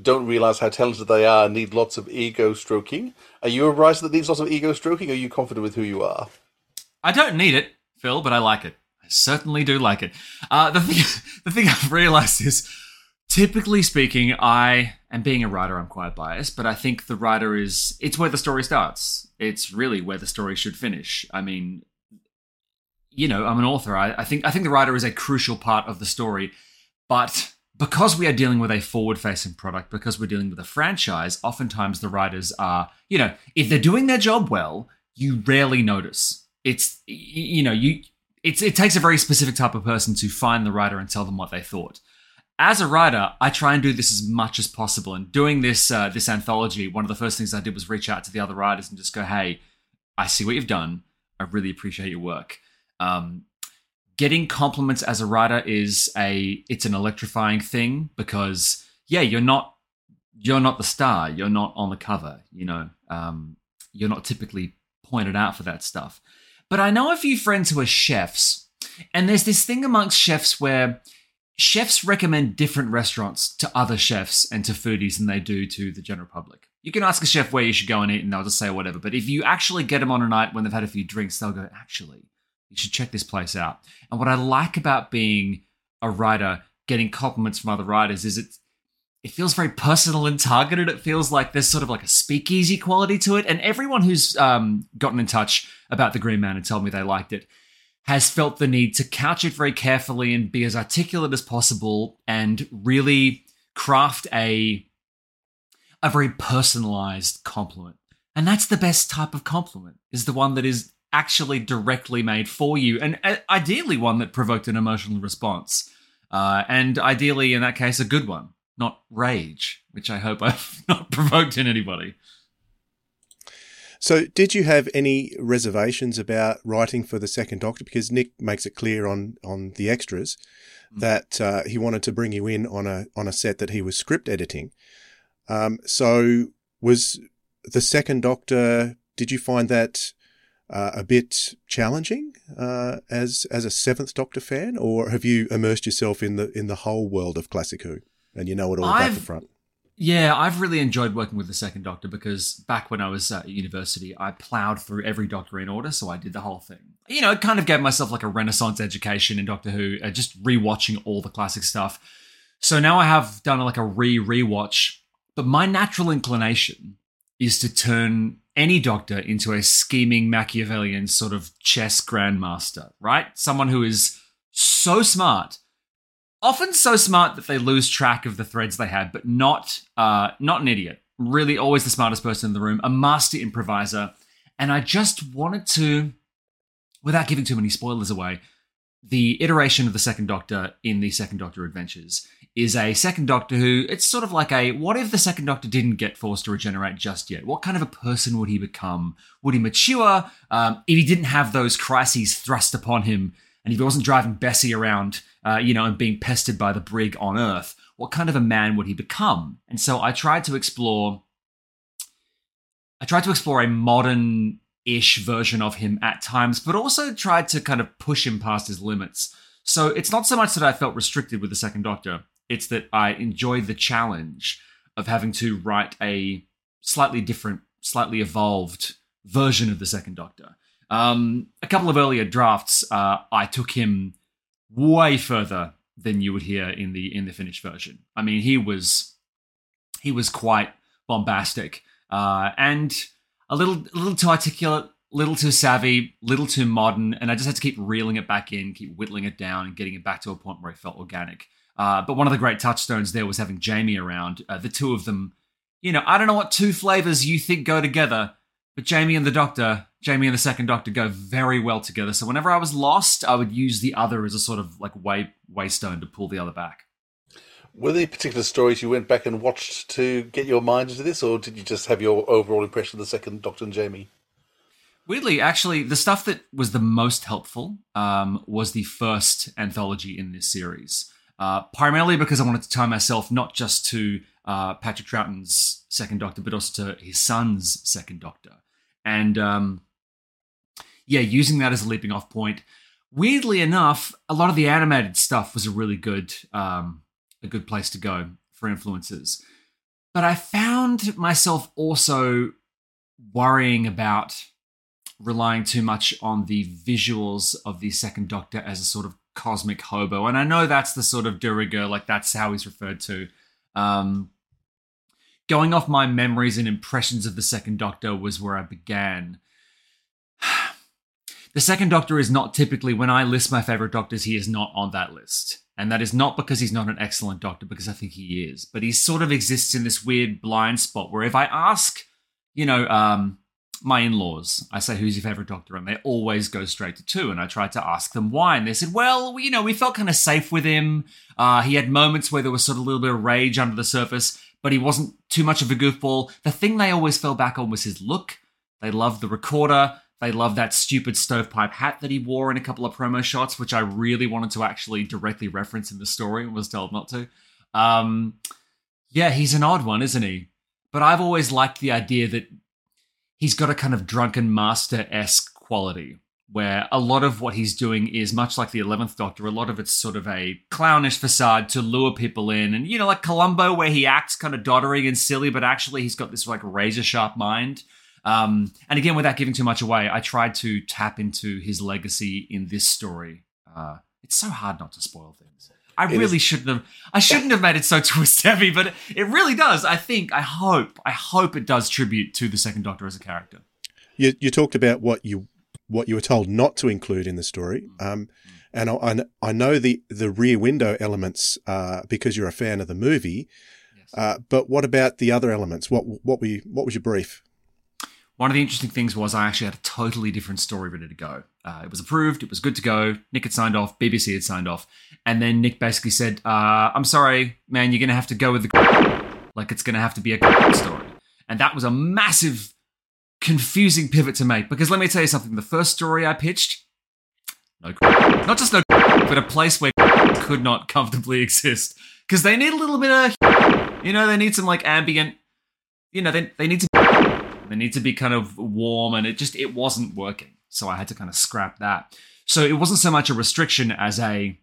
don't realize how talented they are and need lots of ego stroking. Are you a writer that needs lots of ego stroking? Or are you confident with who you are? I don't need it, Phil, but I like it. I certainly do like it. Uh, the thing, the thing I've realized is, typically speaking, I and being a writer, I'm quite biased, but I think the writer is it's where the story starts. It's really where the story should finish. I mean, you know, I'm an author. I, I think I think the writer is a crucial part of the story, but because we are dealing with a forward facing product, because we're dealing with a franchise, oftentimes the writers are, you know, if they're doing their job well, you rarely notice. It's, you know, you, it's, it takes a very specific type of person to find the writer and tell them what they thought. As a writer, I try and do this as much as possible. And doing this, uh, this anthology, one of the first things I did was reach out to the other writers and just go, hey, I see what you've done. I really appreciate your work. Um, getting compliments as a writer is a it's an electrifying thing because yeah you're not you're not the star you're not on the cover you know um, you're not typically pointed out for that stuff but i know a few friends who are chefs and there's this thing amongst chefs where chefs recommend different restaurants to other chefs and to foodies than they do to the general public you can ask a chef where you should go and eat and they'll just say whatever but if you actually get them on a night when they've had a few drinks they'll go actually you should check this place out. And what I like about being a writer, getting compliments from other writers, is it it feels very personal and targeted. It feels like there's sort of like a speakeasy quality to it. And everyone who's um, gotten in touch about the Green Man and told me they liked it has felt the need to couch it very carefully and be as articulate as possible and really craft a a very personalized compliment. And that's the best type of compliment is the one that is actually directly made for you, and uh, ideally one that provoked an emotional response. Uh, and ideally, in that case, a good one, not rage, which I hope I've not provoked in anybody. So, did you have any reservations about writing for the second Doctor? Because Nick makes it clear on on the extras mm. that uh, he wanted to bring you in on a on a set that he was script editing. Um, so, was the second Doctor? Did you find that uh, a bit challenging uh, as as a Seventh Doctor fan, or have you immersed yourself in the in the whole world of classic Who and you know it all I've, back to front? Yeah, I've really enjoyed working with the second Doctor because back when I was at university, I ploughed through every Doctor in order, so I did the whole thing. You know, it kind of gave myself like a Renaissance education in Doctor Who, uh, just rewatching all the classic stuff. So now I have done like a re rewatch, but my natural inclination is to turn any doctor into a scheming Machiavellian sort of chess grandmaster, right? Someone who is so smart, often so smart that they lose track of the threads they had, but not uh, not an idiot. Really, always the smartest person in the room, a master improviser. And I just wanted to, without giving too many spoilers away, the iteration of the Second Doctor in the Second Doctor Adventures is a second Doctor who it's sort of like a what if the second Doctor didn't get forced to regenerate just yet? What kind of a person would he become? Would he mature um, if he didn't have those crises thrust upon him, and if he wasn't driving Bessie around, uh, you know, and being pestered by the brig on Earth? What kind of a man would he become? And so I tried to explore. I tried to explore a modern ish version of him at times, but also tried to kind of push him past his limits So it's not so much that I felt restricted with the Second Doctor, it's that I enjoyed the challenge of having to write a slightly different, slightly evolved version of the Second Doctor. Um, a couple of earlier drafts, uh, I took him way further than you would hear in the in the finished version. I mean, he was he was quite bombastic uh, and a little a little too articulate, little too savvy, little too modern, and I just had to keep reeling it back in, keep whittling it down, and getting it back to a point where it felt organic. Uh, but one of the great touchstones there was having Jamie around. Uh, the two of them, you know, I don't know what two flavors you think go together, but Jamie and the Doctor, Jamie and the Second Doctor go very well together. So whenever I was lost, I would use the other as a sort of like way waystone to pull the other back. Were there particular stories you went back and watched to get your mind into this, or did you just have your overall impression of the second Doctor and Jamie? Weirdly, actually, the stuff that was the most helpful um, was the first anthology in this series. Uh, primarily because I wanted to tie myself not just to uh, Patrick Troughton's Second Doctor, but also to his son's Second Doctor. And um, yeah, using that as a leaping off point. Weirdly enough, a lot of the animated stuff was a really good um, a good place to go for influences. But I found myself also worrying about relying too much on the visuals of the second Doctor as a sort of cosmic hobo. And I know that's the sort of de rigueur, like that's how he's referred to. Um, going off my memories and impressions of the second Doctor was where I began. the second Doctor is not typically, when I list my favorite Doctors, he is not on that list. And that is not because he's not an excellent doctor, because I think he is. But he sort of exists in this weird blind spot where if I ask, you know, um, my in laws, I say, who's your favorite doctor? And they always go straight to two. And I tried to ask them why. And they said, well, you know, we felt kind of safe with him. Uh, he had moments where there was sort of a little bit of rage under the surface, but he wasn't too much of a goofball. The thing they always fell back on was his look. They loved the recorder. They love that stupid stovepipe hat that he wore in a couple of promo shots, which I really wanted to actually directly reference in the story and was told not to. Um, yeah, he's an odd one, isn't he? But I've always liked the idea that he's got a kind of drunken master esque quality where a lot of what he's doing is much like the 11th Doctor, a lot of it's sort of a clownish facade to lure people in. And, you know, like Columbo, where he acts kind of doddering and silly, but actually he's got this like razor sharp mind. Um, and again, without giving too much away, I tried to tap into his legacy in this story. Uh, it's so hard not to spoil things. I It really is- shouldn't have. I shouldn't have made it so twist heavy, but it, really does. I think. I hope. I hope it does tribute to the Second Doctor as a character. You you talked about what you what you were told not to include in the story, um, and I, I, know the the rear window elements uh, because you're a fan of the movie. Uh, but what about the other elements? What what were you, what was your brief? One of the interesting things was I actually had a totally different story ready to go. Uh, it was approved, it was good to go. Nick had signed off, BBC had signed off, and then Nick basically said, uh, "I'm sorry, man, you're going to have to go with the like it's going to have to be a story." And that was a massive, confusing pivot to make because let me tell you something: the first story I pitched, no, not just no, but a place where could not comfortably exist because they need a little bit of, you know, they need some like ambient, you know, they they need to they need to be kind of warm, and it just it wasn't working. So I had to kind of scrap that. So it wasn't so much a restriction as a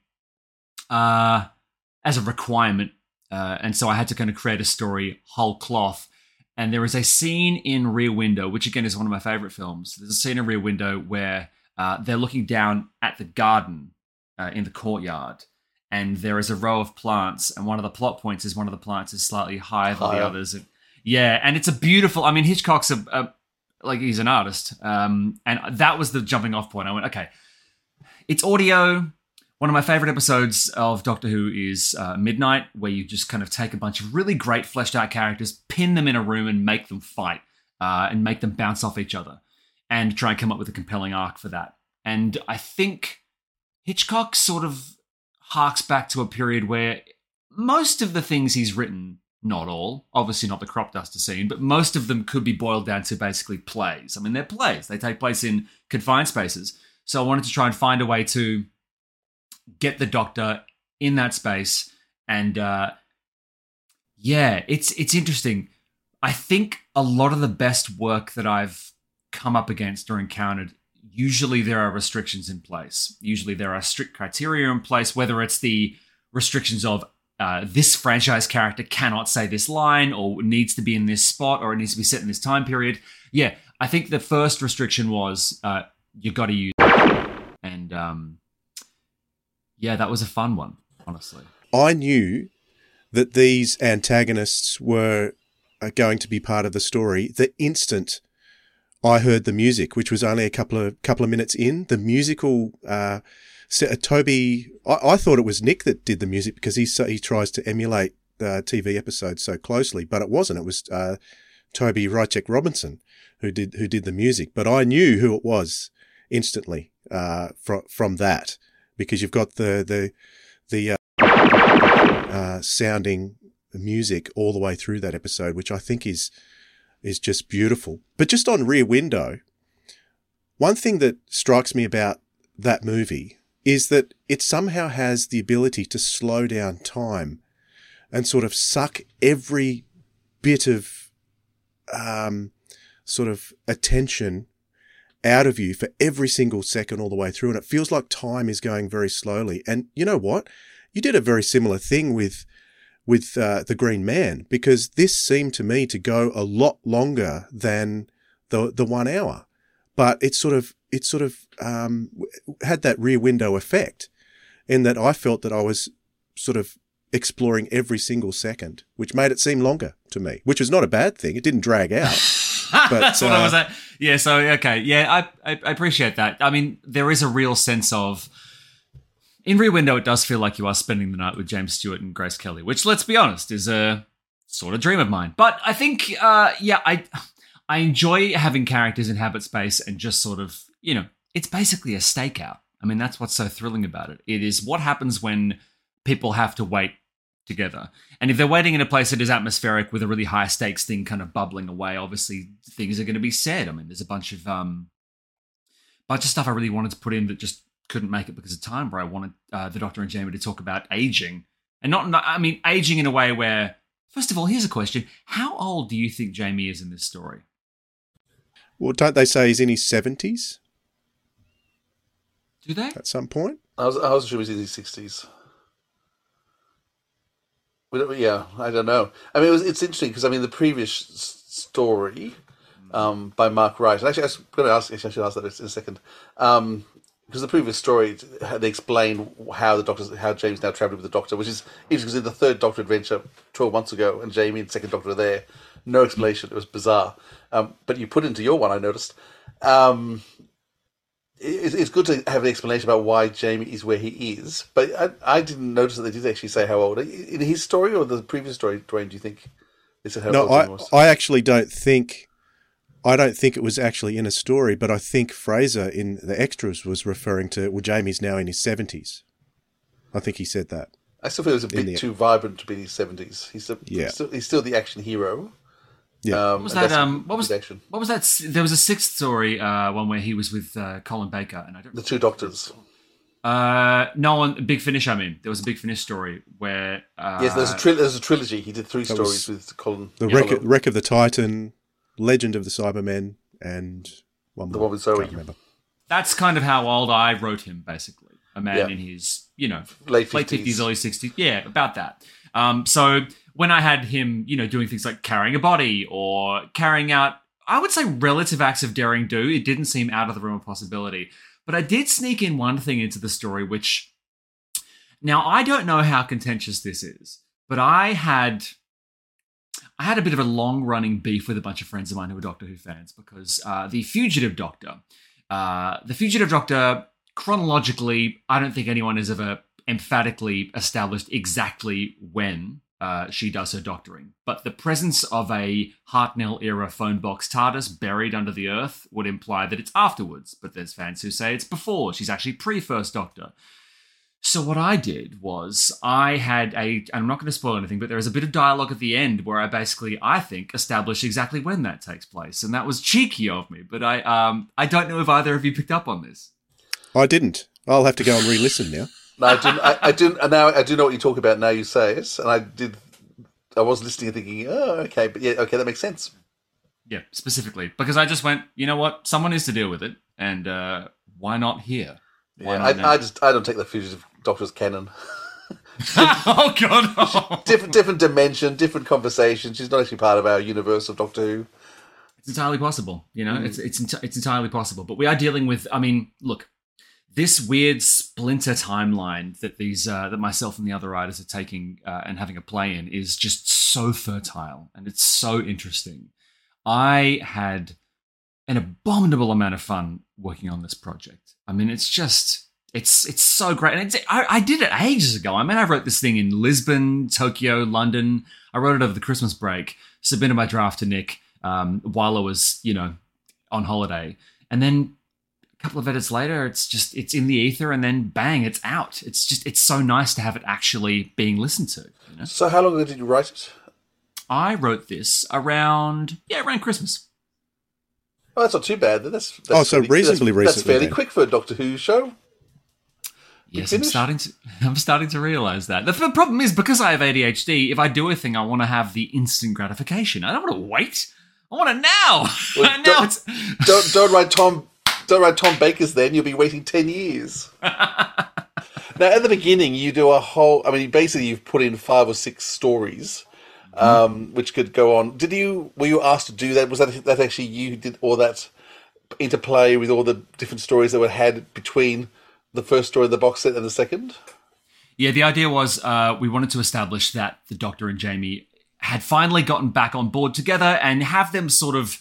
uh, as a requirement, uh, and so I had to kind of create a story whole cloth. And there is a scene in Rear Window, which again is one of my favorite films. There's a scene in Rear Window where uh, they're looking down at the garden uh, in the courtyard, and there is a row of plants. And one of the plot points is one of the plants is slightly higher than the others. Yeah, and it's a beautiful. I mean, Hitchcock's a, a like he's an artist, um, and that was the jumping off point. I went, okay, it's audio. One of my favorite episodes of Doctor Who is uh, Midnight, where you just kind of take a bunch of really great fleshed out characters, pin them in a room, and make them fight uh, and make them bounce off each other, and try and come up with a compelling arc for that. And I think Hitchcock sort of harks back to a period where most of the things he's written, not all, obviously not the crop duster scene, but most of them could be boiled down to basically plays. I mean, they're plays, they take place in confined spaces. So I wanted to try and find a way to get the doctor in that space and uh yeah it's it's interesting i think a lot of the best work that i've come up against or encountered usually there are restrictions in place. Usually there are strict criteria in place, whether it's the restrictions of uh, this franchise character cannot say this line or needs to be in this spot or it needs to be set in this time period. Yeah, I think the first restriction was uh, you got to use, and um, yeah, that was a fun one, honestly. I knew that these antagonists were uh, going to be part of the story the instant I heard the music, which was only a couple of couple of minutes in. The musical, uh, uh Toby, I, I, thought it was Nick that did the music because he he tries to emulate uh, TV episodes so closely, but it wasn't. It was uh, Toby Hrycek Robinson who did who did the music. But I knew who it was instantly uh, from from that because you've got the the the uh, uh, sounding music all the way through that episode, which I think is is just beautiful. But just on Rear Window, one thing that strikes me about that movie is that it somehow has the ability to slow down time and sort of suck every bit of um, sort of attention out of you for every single second all the way through. And it feels like time is going very slowly. And you know what? You did a very similar thing with with uh, the Green Man because this seemed to me to go a lot longer than the the one hour, but it sort of it sort of um, had that rear window effect, in that I felt that I was sort of exploring every single second, which made it seem longer to me, which was not a bad thing. It didn't drag out. but, That's what uh, I was at. Yeah. So okay. Yeah, I, I I appreciate that. I mean, there is a real sense of in Rear Window, it does feel like you are spending the night with James Stewart and Grace Kelly, which, let's be honest, is a sort of dream of mine. But I think, uh, yeah, I I enjoy having characters inhabit space and just sort of, you know, it's basically a stakeout. I mean, that's what's so thrilling about it. It is what happens when people have to wait together. And if they're waiting in a place that is atmospheric with a really high stakes thing kind of bubbling away, obviously things are going to be said. I mean, there's a bunch of um bunch of stuff I really wanted to put in that just couldn't make it because of time, where I wanted uh, the Doctor and Jamie to talk about aging. And not, not, I mean, aging in a way where, first of all, here's a question. How old do you think Jamie is in this story? Well, don't they say he's in his 70s? Do they? At some point? I was, I was sure he's in his 60s. Yeah, I don't know. I mean, it was, it's interesting because, I mean, the previous story um, by Mark Wright, actually, I was going to ask, actually, I should ask that in a second. Um, because the previous story they explain how the doctor, how James now travelled with the Doctor, which is interesting because in the third Doctor adventure twelve months ago, and Jamie and second Doctor are there, no explanation. It was bizarre, um, but you put into your one, I noticed. Um, it, it's good to have an explanation about why Jamie is where he is, but I, I, didn't notice that they did actually say how old in his story or the previous story. Dwayne, do you think they said how no, old I, I actually don't think I don't think it was actually in a story, but I think Frazer in the extras was referring to, well, Jamie's now in his 70s. I think he said that. I still feel it was a bit the, too vibrant to be in his 70s. He's, a, yeah. he's, still, he's still the action hero. Yeah. Um, what was that? Um, what was action. What was that? There was a sixth story, uh, one where he was with uh, Colin Baker, and I don't. The two doctors. Uh, no one. Big Finish. I mean, there was a Big Finish story where. Uh, yes, there's a tri- there's a trilogy. He did three stories with Colin. The wreck, wreck of the Titan, Legend of the Cybermen, and one more. The one with Zoe. Remember. That's kind of how old I wrote him, basically. A man yeah. in his, you know, late 50s. late 50s, early 60s. Yeah, about that. Um, so when I had him, you know, doing things like carrying a body or carrying out, I would say, relative acts of daring do, it didn't seem out of the realm of possibility. But I did sneak in one thing into the story, which now I don't know how contentious this is, but I had I had a bit of a long running beef with a bunch of friends of mine who were Doctor Who fans because uh, the Fugitive Doctor, uh, the Fugitive Doctor, chronologically, I don't think anyone has ever emphatically established exactly when uh, she does her doctoring. But the presence of a Hartnell era phone box TARDIS buried under the earth would imply that it's afterwards. But there's fans who say it's before. She's actually pre First Doctor. So what I did was I had a, and I'm not going to spoil anything, but there is a bit of dialogue at the end where I basically I think establish exactly when that takes place, and that was cheeky of me. But I um I don't know if either of you picked up on this. I didn't. I'll have to go and re-listen now. no, I didn't. I, I didn't. And now I do know what you talk about. Now you say it, and I did. I was listening and thinking, oh, okay, but yeah, okay, that makes sense. Yeah, specifically because I just went, you know what, someone needs to deal with it, and uh, why not here? Why Yeah, not? I, I just I don't take the fugitive doctor's canon. oh god, different different dimension, different conversation. She's not actually part of our universe of Doctor Who. It's entirely possible, you know. Mm. It's it's it's entirely possible. But we are dealing with. I mean, look, this weird splinter timeline that these uh, that myself and the other writers are taking uh, and having a play in is just so fertile and it's so interesting. I had an abominable amount of fun working on this project. I mean, it's just it's it's so great, and it's, I, I did it ages ago. I mean, I wrote this thing in Lisbon, Tokyo, London. I wrote it over the Christmas break. Submitted my draft to Nick um, while I was, you know, on holiday, and then a couple of edits later, it's just it's in the ether, and then bang, it's out. It's just it's so nice to have it actually being listened to. You know? So how long ago did you write it? I wrote this around yeah around Christmas. Oh, that's not too bad. That's, that's Oh, so fairly- reasonably that's, That's fairly then. quick for a Doctor Who show. Yes, I'm starting to. I'm starting to realize that. The, the problem is because I have ADHD. If I do a thing, I want to have the instant gratification. I don't want to wait. I want it now. Well, now don't, it's. don't don't write Tom don't write Tom Baker's then you'll be waiting ten years. now at the beginning you do a whole I mean basically you've put in five or six stories um, which could go on. Did you were you asked to do that? Was that that actually you did all that interplay with all the different stories that were had between the first story of the box set and the second? Yeah, the idea was uh, we wanted to establish that the Doctor and Jamie had finally gotten back on board together and have them sort of,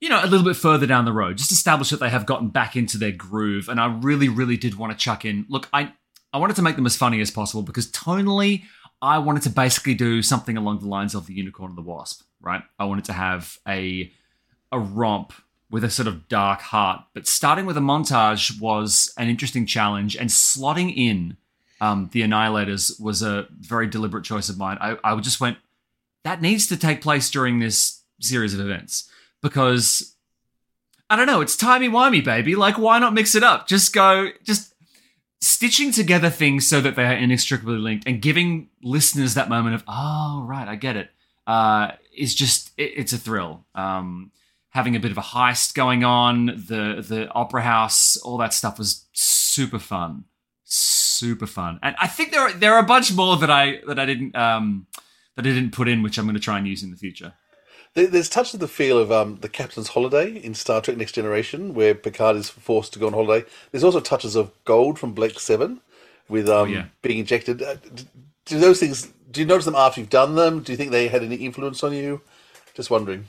you know, a little bit further down the road. Just establish that they have gotten back into their groove. And I really, really did want to chuck in. Look, I I wanted to make them as funny as possible because tonally, I wanted to basically do something along the lines of the Unicorn and the Wasp. Right? I wanted to have a a romp with a sort of dark heart. But starting with a montage was an interesting challenge, and slotting in um, the Annihilators was a very deliberate choice of mine. I, I just went, that needs to take place during this series of events because I don't know, it's timey wimey, baby. Like, why not mix it up? Just go, just stitching together things so that they are inextricably linked and giving listeners that moment of, oh, right, I get it, uh, is just, it, it's a thrill. Um, having a bit of a heist going on, the the opera house, all that stuff was super fun, super fun. And I think there are, there are a bunch more that I that I didn't um, that I didn't put in, which I'm going to try and use in the future. There's touches of the feel of um, the Captain's Holiday in Star Trek Next Generation, where Picard is forced to go on holiday. There's also touches of Gold from Blake Seven, with um, yeah. being injected. Uh, Do those things? Do you notice them after you've done them? Do you think they had any influence on you? Just wondering.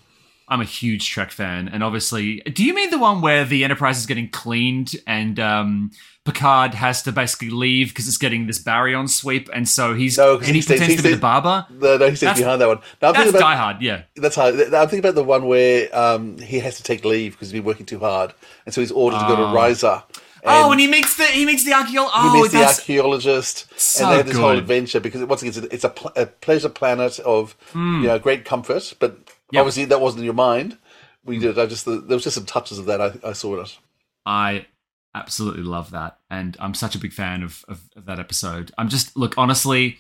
I'm a huge Trek fan, and obviously, do you mean the one where the Enterprise is getting cleaned and um, Picard has to basically leave because it's getting this baryon sweep, and so he's No, and he, he stays- pretends he to be the barber? No, no, he stays That's- behind that one. No, I'm that's thinking about, Die Hard, yeah. That's hard. I'm thinking about the one where um, he has to take leave because he's been working too hard, and so he's ordered to go Oh. to Risa. oh, and he meets the he meets the archaeologist. he Oh, meets the archaeologist, so and they have this whole adventure because once again, it's a, it's a, pl- a pleasure planet of Hmm. you know great comfort. But Yep. obviously, that wasn't in your mind. We mm. did. I just there was just some touches of that I, I saw it. I absolutely love that, and I'm such a big fan of, of, of that episode. I'm just look honestly,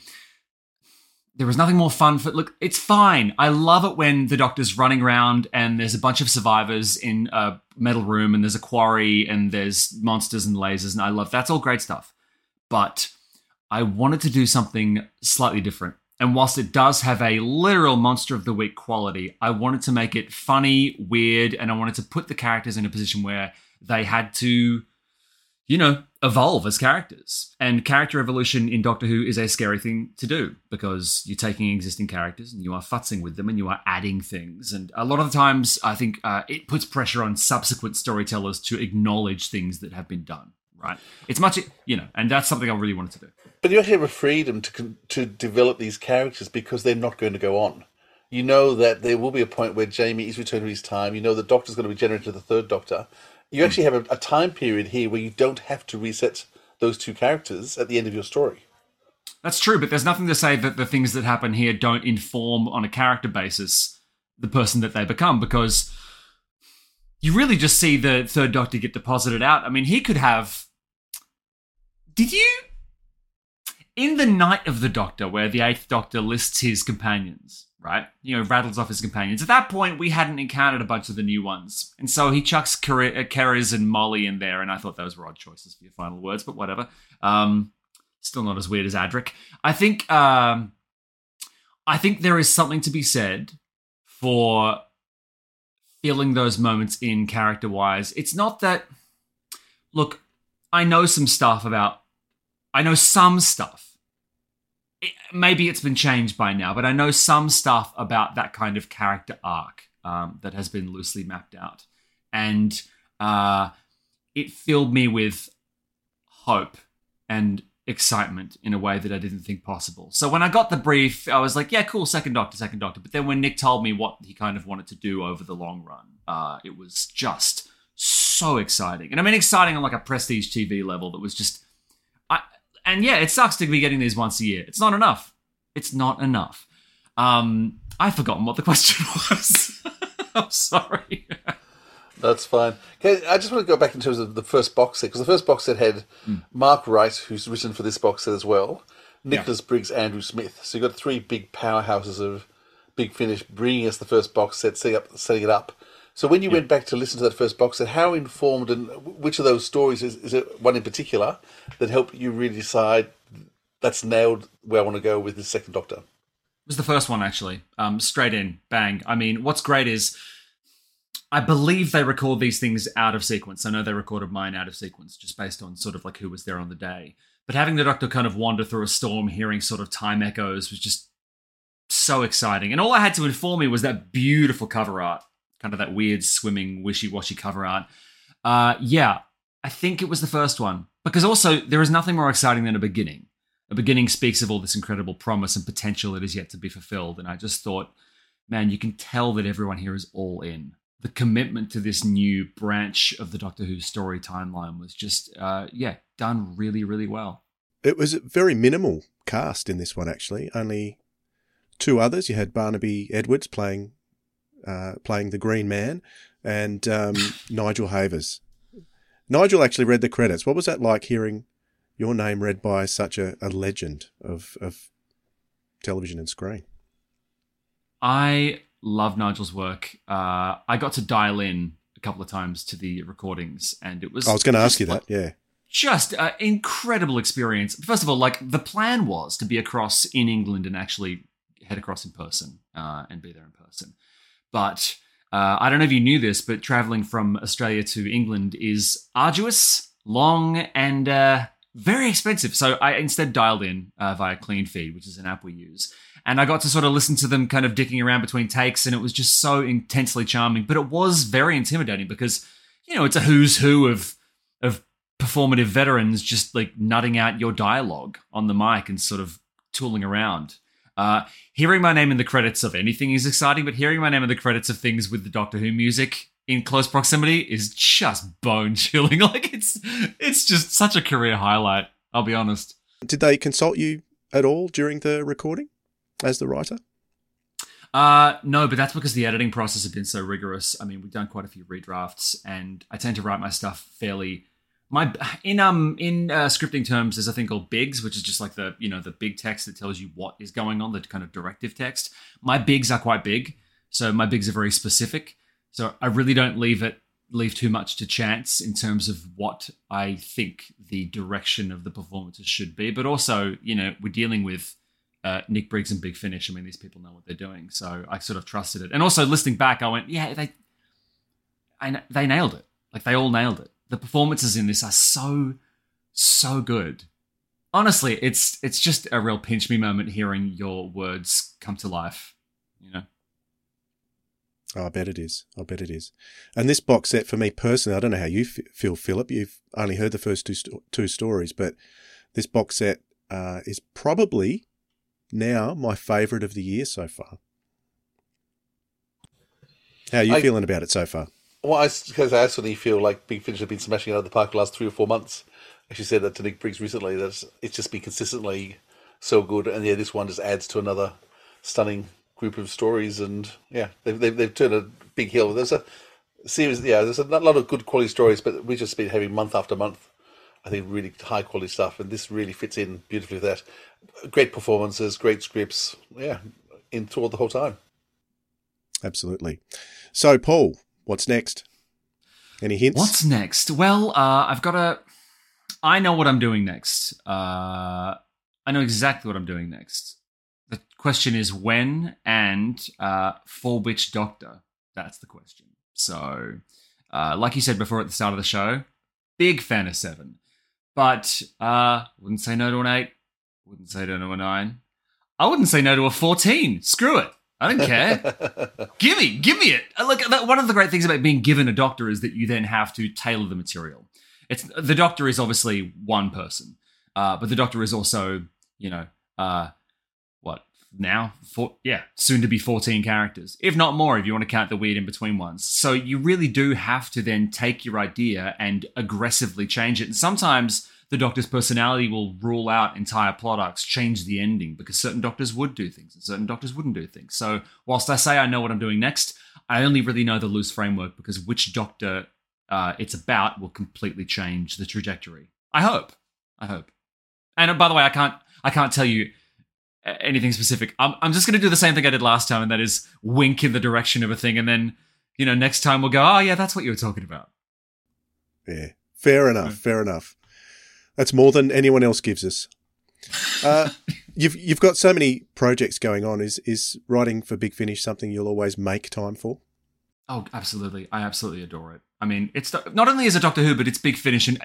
there was nothing more fun for look. It's fine. I love it when the doctor's running around and there's a bunch of survivors in a metal room, and there's a quarry, and there's monsters and lasers, and I love that's all great stuff. But I wanted to do something slightly different. And whilst it does have a literal monster of the week quality, I wanted to make it funny, weird, and I wanted to put the characters in a position where they had to, you know, evolve as characters. And character evolution in Doctor Who is a scary thing to do because you're taking existing characters and you are futzing with them and you are adding things. And a lot of the times, I think uh, it puts pressure on subsequent storytellers to acknowledge things that have been done. Right? It's much, you know, and that's something I really wanted to do. But you actually have a freedom to to develop these characters because they're not going to go on. You know that there will be a point where Jamie is returned to his time. You know the Doctor's going to be generated to the third Doctor. You actually have a, a time period here where you don't have to reset those two characters at the end of your story. That's true, but there's nothing to say that the things that happen here don't inform on a character basis the person that they become because you really just see the third doctor get deposited out. I mean, he could have. Did you. In the Night of the Doctor, where the Eighth Doctor lists his companions, right? You know, rattles off his companions. At that point, we hadn't encountered a bunch of the new ones. And so he chucks Ker- uh, and Molly in there, and I thought those were odd choices for your final words, but whatever. Um, still not as weird as Adric. I think um, I think there is something to be said for feeling those moments in character wise. It's not that look, I know some stuff about I know some stuff. It, maybe it's been changed by now, but I know some stuff about that kind of character arc um, that has been loosely mapped out, and uh, it filled me with hope and excitement in a way that I didn't think possible. So when I got the brief, I was like, yeah, cool, second Doctor, second Doctor. But then when Nick told me what he kind of wanted to do over the long run, uh, it was just so exciting. And I mean, exciting on like a prestige TV level that was just. And yeah, it sucks to be getting these once a year. It's not enough. It's not enough. Um, I've forgotten what the question was. I'm sorry. That's fine. Okay, I just want to go back in terms of the first box set because the first box set had Mm. Mark Wright, who's written for this box set as well, Nicholas Briggs, Andrew Smith. So you've got three big powerhouses of Big Finish bringing us the first box set, setting up, setting it up. So when you went back to listen to that first box set, how informed and which of those stories is, is it one in particular that helped you really decide that's nailed where I want to go with the second Doctor? It was the first one actually. Um, straight in, bang. I mean, what's great is I believe they record these things out of sequence. I know they recorded mine out of sequence just based on sort of like who was there on the day. But having the Doctor kind of wander through a storm, hearing sort of time echoes was just so exciting. And all I had to inform me was that beautiful cover art, kind of that weird swimming, wishy washy cover art. Uh, yeah, I think it was the first one. Because also, there is nothing more exciting than a beginning. A beginning speaks of all this incredible promise and potential that is yet to be fulfilled. And I just thought, man, you can tell that everyone here is all in. The commitment to this new branch of the Doctor Who story timeline was just, uh, yeah, done really, really well. It was a very minimal cast in this one, actually. Only two others. You had Barnaby Edwards playing uh, playing the Green Man, and um, Nigel Havers. Nigel actually read the credits. What was that like hearing your name read by such a, a legend of, of television and screen? I love Nigel's work. Uh, I got to dial in a couple of times to the recordings, and it was. I was going to ask you that. Yeah. just an incredible experience. First of all, like the plan was to be across in England and actually head across in person uh, and be there in person. But uh, I don't know if you knew this, but traveling from Australia to England is arduous, long, and uh, very expensive. So I instead dialed in uh, via Cleanfeed, which is an app we use. And I got to sort of listen to them kind of dicking around between takes, and it was just so intensely charming. But it was very intimidating because, you know, it's a who's who of of performative veterans just like nutting out your dialogue on the mic and sort of tooling around. Uh, hearing my name in the credits of anything is exciting, but hearing my name in the credits of things with the Doctor Who music in close proximity is just bone chilling. Like it's it's just such a career highlight. I'll be honest. Did they consult you at all during the recording as the writer? Uh, no, but that's because the editing process has been so rigorous. I mean, we've done quite a few redrafts, and I tend to write my stuff fairly. My in um in uh, scripting terms, there's a thing called bigs, which is just like the you know the big text that tells you what is going on, the kind of directive text. My bigs are quite big, so my bigs are very specific. So I really don't leave it leave too much to chance in terms of what I think the direction of the performances should be. But also, you know, we're dealing with uh, Nick Briggs and Big Finish. I mean, these people know what they're doing, so I sort of trusted it. And also, listening back, I went, yeah, they, I, they nailed it. Like they all nailed it. The performances in this are so, so good. Honestly, it's it's just a real pinch me moment hearing your words come to life. You know. Oh, I bet it is. I bet it is. And this box set, for me personally, I don't know how you f- feel, Philip. You've only heard the first two sto- two stories, but this box set uh, is probably now my favourite of the year so far. How are you I- feeling about it so far? Well, I, because I certainly feel like Big Finish have been smashing it out of the park the last three or four months. I actually, said that to Nick Briggs recently. That it's- just been consistently so good, and yeah, this one just adds to another stunning group of stories. And yeah, they've they've, they've turned a big hill. There's a series, yeah, there's a lot of good quality stories, but we've just been having month after month. I think really high quality stuff, and this really fits in beautifully with that. Great performances, great scripts. Yeah, in enthralled the whole time. Absolutely. So, Paul, what's next? Any hints? What's next? Well, uh, I've got a. I know what I'm doing next. Uh, I know exactly what I'm doing next. The question is when and uh, for which doctor. That's the question. So, uh, like you said before at the start of the show, big fan of Seven, but uh, wouldn't say no to an eight. Wouldn't say no to a nine. I wouldn't say no to a fourteen. Screw it. I don't care. give me, give me it. Uh, Look, one of the great things about being given a doctor is that you then have to tailor the material. It's the doctor is obviously one person, uh, but the doctor is also, you know, uh, what now? Four, yeah, soon to be fourteen characters, if not more, if you want to count the weird in between ones. So you really do have to then take your idea and aggressively change it. And sometimes the doctor's personality will rule out entire plot arcs, change the ending, because certain doctors would do things and certain doctors wouldn't do things. So, whilst I say I know what I'm doing next, I only really know the loose framework because which doctor uh, it's about will completely change the trajectory. I hope. I hope. And uh, by the way, I can't. I can't tell you anything specific. I'm, I'm just going to do the same thing I did last time, and that is wink in the direction of a thing, and then you know next time we'll go. Oh yeah, that's what you were talking about. Yeah, fair enough. Fair enough. That's more than anyone else gives us. Uh, you've you've got so many projects going on. Is is writing for Big Finish something you'll always make time for? Oh, absolutely. I absolutely adore it. I mean, it's not only is it Doctor Who, but it's Big Finish, and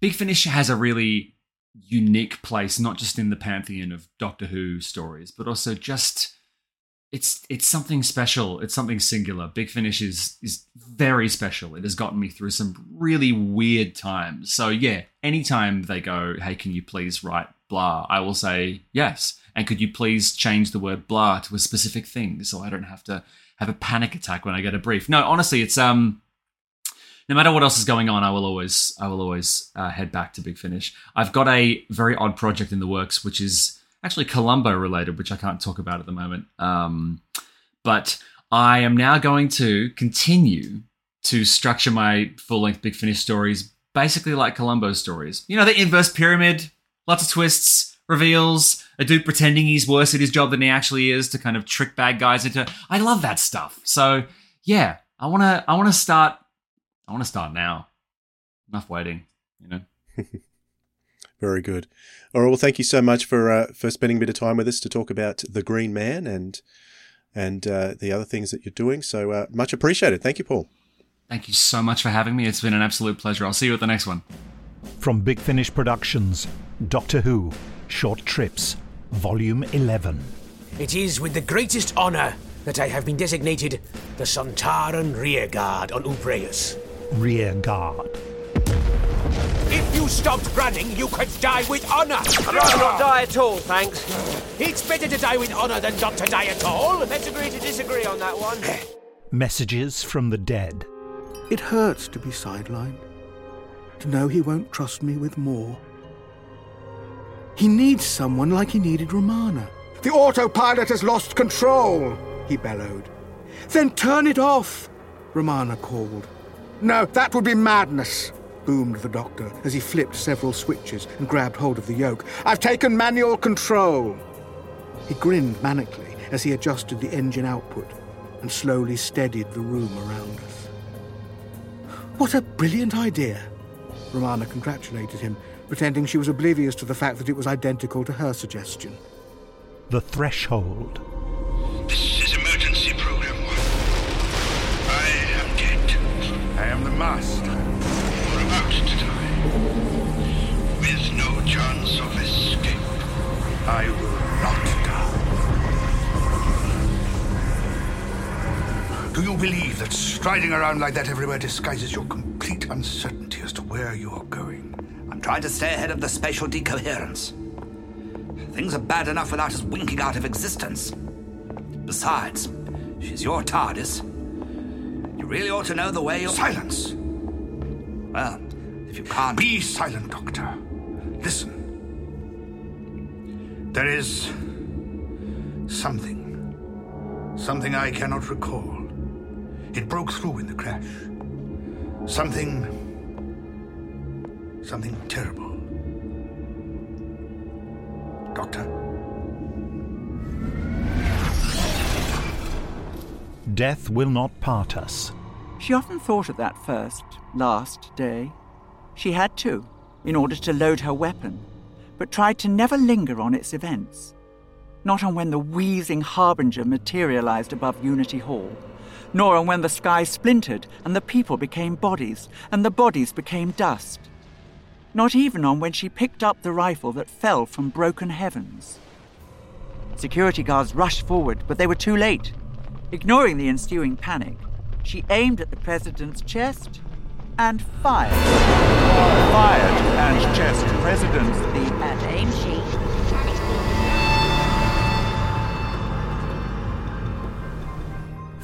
Big Finish has a really unique place, not just in the pantheon of Doctor Who stories, but also just it's it's something special. It's something singular. Big Finish is is very special. It has gotten me through some really weird times. So yeah, anytime they go, hey, can you please write blah? I will say yes. And could you please change the word blah to a specific thing so I don't have to have a panic attack when I get a brief? No, honestly, it's um no matter what else is going on, I will always I will always uh, head back to Big Finish. I've got a very odd project in the works, which is actually Columbo related, which I can't talk about at the moment. Um, but I am now going to continue to structure my full length Big Finish stories basically like Columbo stories. You know, the inverse pyramid, lots of twists, reveals, a dude pretending he's worse at his job than he actually is to kind of trick bad guys into. I love that stuff. So yeah, I wanna I wanna start I wanna start now. Enough waiting, you know. Very good. All right. Well, thank you so much for uh, for spending a bit of time with us to talk about the Green Man and and uh, the other things that you're doing. So uh, much appreciated. Thank you, Paul. Thank you so much for having me. It's been an absolute pleasure. I'll see you at the next one. From Big Finish Productions, Doctor Who, Short Trips, Volume 11. It is with the greatest honour that I have been designated the Sontaran Rearguard on Ubreus. Rear Guard. If you stopped running, you could die with honour. I'd rather not die at all, thanks. It's better to die with honour than not to die at all. Let's agree to disagree on that one. Messages from the Dead. It hurts to be sidelined, to know he won't trust me with more. He needs someone like he needed Romana. The autopilot has lost control, he bellowed. Then turn it off, Romana called. No, that would be madness, boomed the doctor as he flipped several switches and grabbed hold of the yoke. I've taken manual control. He grinned manically as he adjusted the engine output and slowly steadied the room around us. What a brilliant idea! Romana congratulated him, pretending she was oblivious to the fact that it was identical to her suggestion. The Threshold. This is emergency program one. I am dead. I am the master. To die. With no chance of escape. I will not die. Do you believe that striding around like that everywhere disguises your complete uncertainty as to where you are going? I'm trying to stay ahead of the spatial decoherence. Things are bad enough without us winking out of existence. Besides, she's your TARDIS. You really ought to know the way you're. Silence! Well, if you can't. Be silent, Doctor. Listen. There is. something. Something I cannot recall. It broke through in the crash. Something. something terrible. Doctor? Death will not part us. She often thought of that first, last day. She had to, in order to load her weapon, but tried to never linger on its events. Not on when the wheezing harbinger materialized above Unity Hall, nor on when the sky splintered and the people became bodies and the bodies became dust. Not even on when she picked up the rifle that fell from broken heavens. Security guards rushed forward, but they were too late. Ignoring the ensuing panic, she aimed at the president's chest and fired. Fired and chest president's the At aim sheet.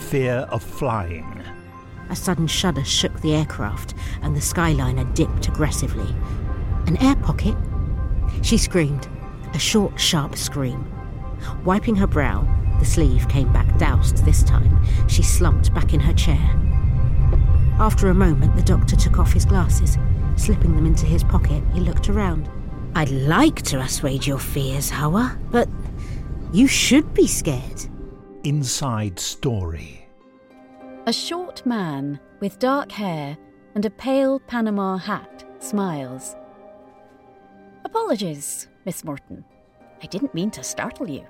Fear of flying. A sudden shudder shook the aircraft, and the skyliner dipped aggressively. An air pocket? She screamed, a short, sharp scream. Wiping her brow, the sleeve came back doused this time. She slumped back in her chair. After a moment, the doctor took off his glasses. Slipping them into his pocket, he looked around. I'd like to assuage your fears, Hawa, but you should be scared. Inside story. A short man with dark hair and a pale Panama hat smiles. Apologies, Miss Morton. I didn't mean to startle you.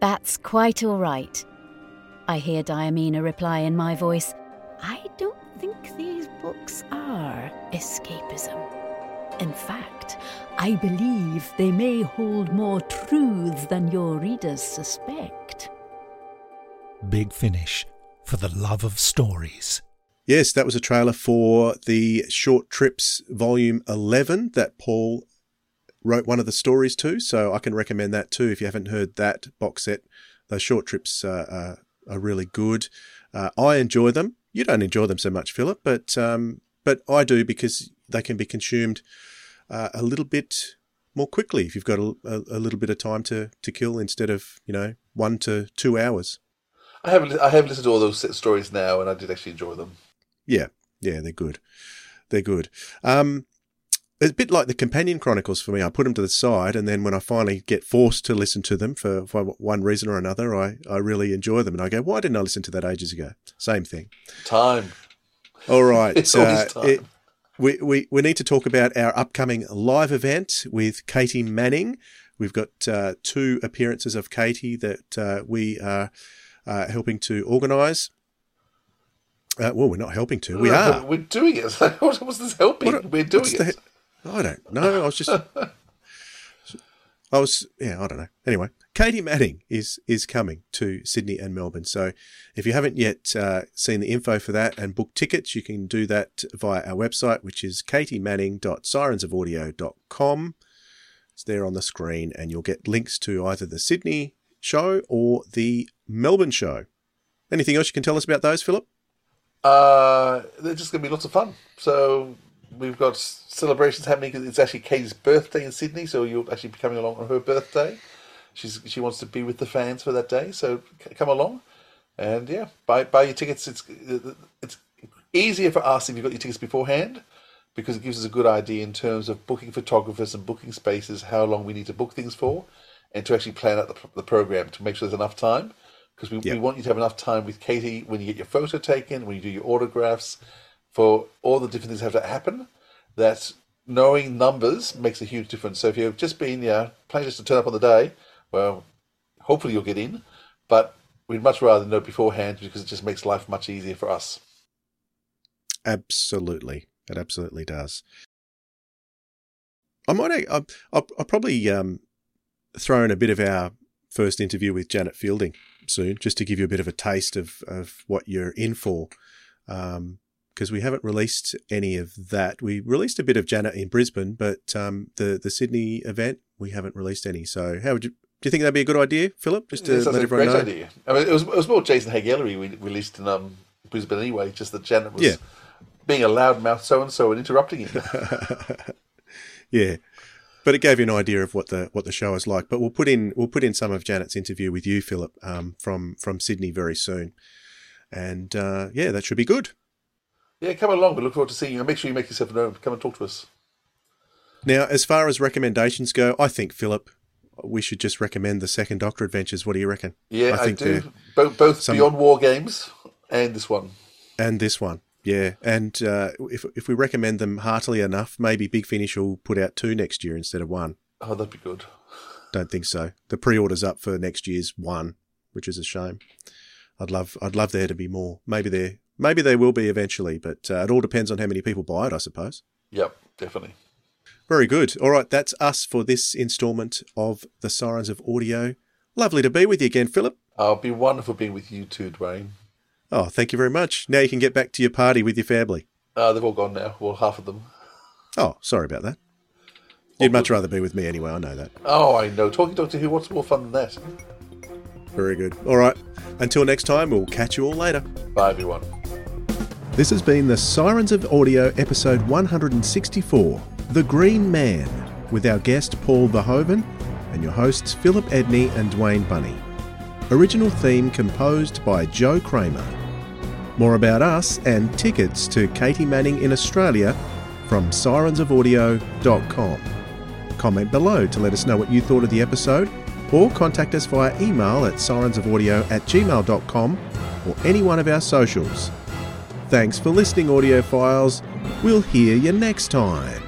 That's quite all right. I hear Diamina reply in my voice. I don't think these books are escapism. In fact, I believe they may hold more truths than your readers suspect. Big Finish for the love of stories. Yes, that was a trailer for the Short Trips Volume 11 that Paul wrote one of the stories to. So I can recommend that too if you haven't heard that box set. Those short trips uh, are, are really good. Uh, I enjoy them. You don't enjoy them so much, Philip, but um, but I do because they can be consumed uh, a little bit more quickly if you've got a, a, a, little bit of time to, to kill instead of you know one to two hours. I haven't I have listened to all those stories now, and I did actually enjoy them. Yeah, yeah, they're good. They're good. Um, it's a bit like the companion chronicles for me. I put them to the side, and then when I finally get forced to listen to them for, for one reason or another, I, I really enjoy them. And I go, why didn't I listen to that ages ago? Same thing. Time. All right. It's always time. It, we, we, we need to talk about our upcoming live event with Katy Manning. We've got uh, two appearances of Katy that uh, we are uh, helping to organise. Uh, well, we're not helping to. We are. We're doing it. what was this helping? What- we're doing what's it. the- I don't know. I was just. I was. Yeah, I don't know. Anyway, Katy Manning is is coming to Sydney and Melbourne. So, if you haven't yet uh, seen the info for that and booked tickets, you can do that via our website, which is katymanning.sirensofaudio.com. It's there on the screen, and you'll get links to either the Sydney show or the Melbourne show. Anything else you can tell us about those, Philip? Uh, they're just going to be lots of fun. So we've got celebrations happening because It's actually Katy's birthday in Sydney, so you'll actually be coming along on her birthday. She's she wants to be with the fans for that day, so c- come along, and yeah, buy buy your tickets. It's it's easier for us if you've got your tickets beforehand because it gives us a good idea in terms of booking photographers and booking spaces, how long we need to book things for, and to actually plan out the, the program to make sure there's enough time. Because we, we want you to have enough time with Katy when you get your photo taken, when you do your autographs, for all the different things that have to happen. That knowing numbers makes a huge difference. So if you've just been yeah planning just to turn up on the day, well, hopefully you'll get in. But we'd much rather know beforehand because it just makes life much easier for us. Absolutely, it absolutely does. I might. I'll, I'll probably um, throw in a bit of our first interview with Janet Fielding soon, just to give you a bit of a taste of of what you're in for. Um, because we haven't released any of that. We released a bit of Janet in Brisbane, but um, the the Sydney event we haven't released any. So, how would you? Do you think that'd be a good idea, Philip? Just to Yes, let a everyone great know. idea. I mean, it was, it was more Jason Haigh-Ellery we released in um, Brisbane anyway, just that Janet was Yeah. being a loudmouth so and so and interrupting him. Yeah, but it gave you an idea of what the what the show is like. But we'll put in we'll put in some of Janet's interview with you, Philip, um, from from Sydney very soon, and uh, yeah, that should be good. Yeah, come along. We look forward to seeing you. And make sure you make yourself known. Come and talk to us. Now, as far as recommendations go, I think Philip, we should just recommend the second Doctor Adventures. What do you reckon? Yeah, I, think they're- do. Both, both some- Beyond War games and this one. and this one. Yeah, and uh, if if we recommend them heartily enough, maybe Big Finish will put out two next year instead of one. Oh, that'd be good. Don't think so. The pre-order's up for next year's one, which is a shame. I'd love I'd love there to be more. Maybe there maybe they will be eventually, but uh, it all depends on how many people buy it, I suppose. Yep, definitely. Very good. All right, that's us for this instalment of the Sirens of Audio. Lovely to be with you again, Philip. Oh, it'd be wonderful being with you too, Dwayne. Oh, thank you very much. Now you can get back to your party with your family. Uh, they've all gone now. Well, half of them. Oh, sorry about that. You'd much rather be with me anyway, I know that. Oh, I know. Talking Doctor Who, what's more fun than that? Very good. All right. Until next time, we'll catch you all later. Bye, everyone. This has been the Sirens of Audio, episode 164 The Green Man, with our guest Paul Verhoven and your hosts Philip Edney and Dwayne Bunny. Original theme composed by Joe Kraemer. More about us and tickets to Katy Manning in Australia from sirensofaudio.com. Comment below to let us know what you thought of the episode or contact us via email at sirensofaudio at gmail.com or any one of our socials. Thanks for listening, audiophiles. We'll hear you next time.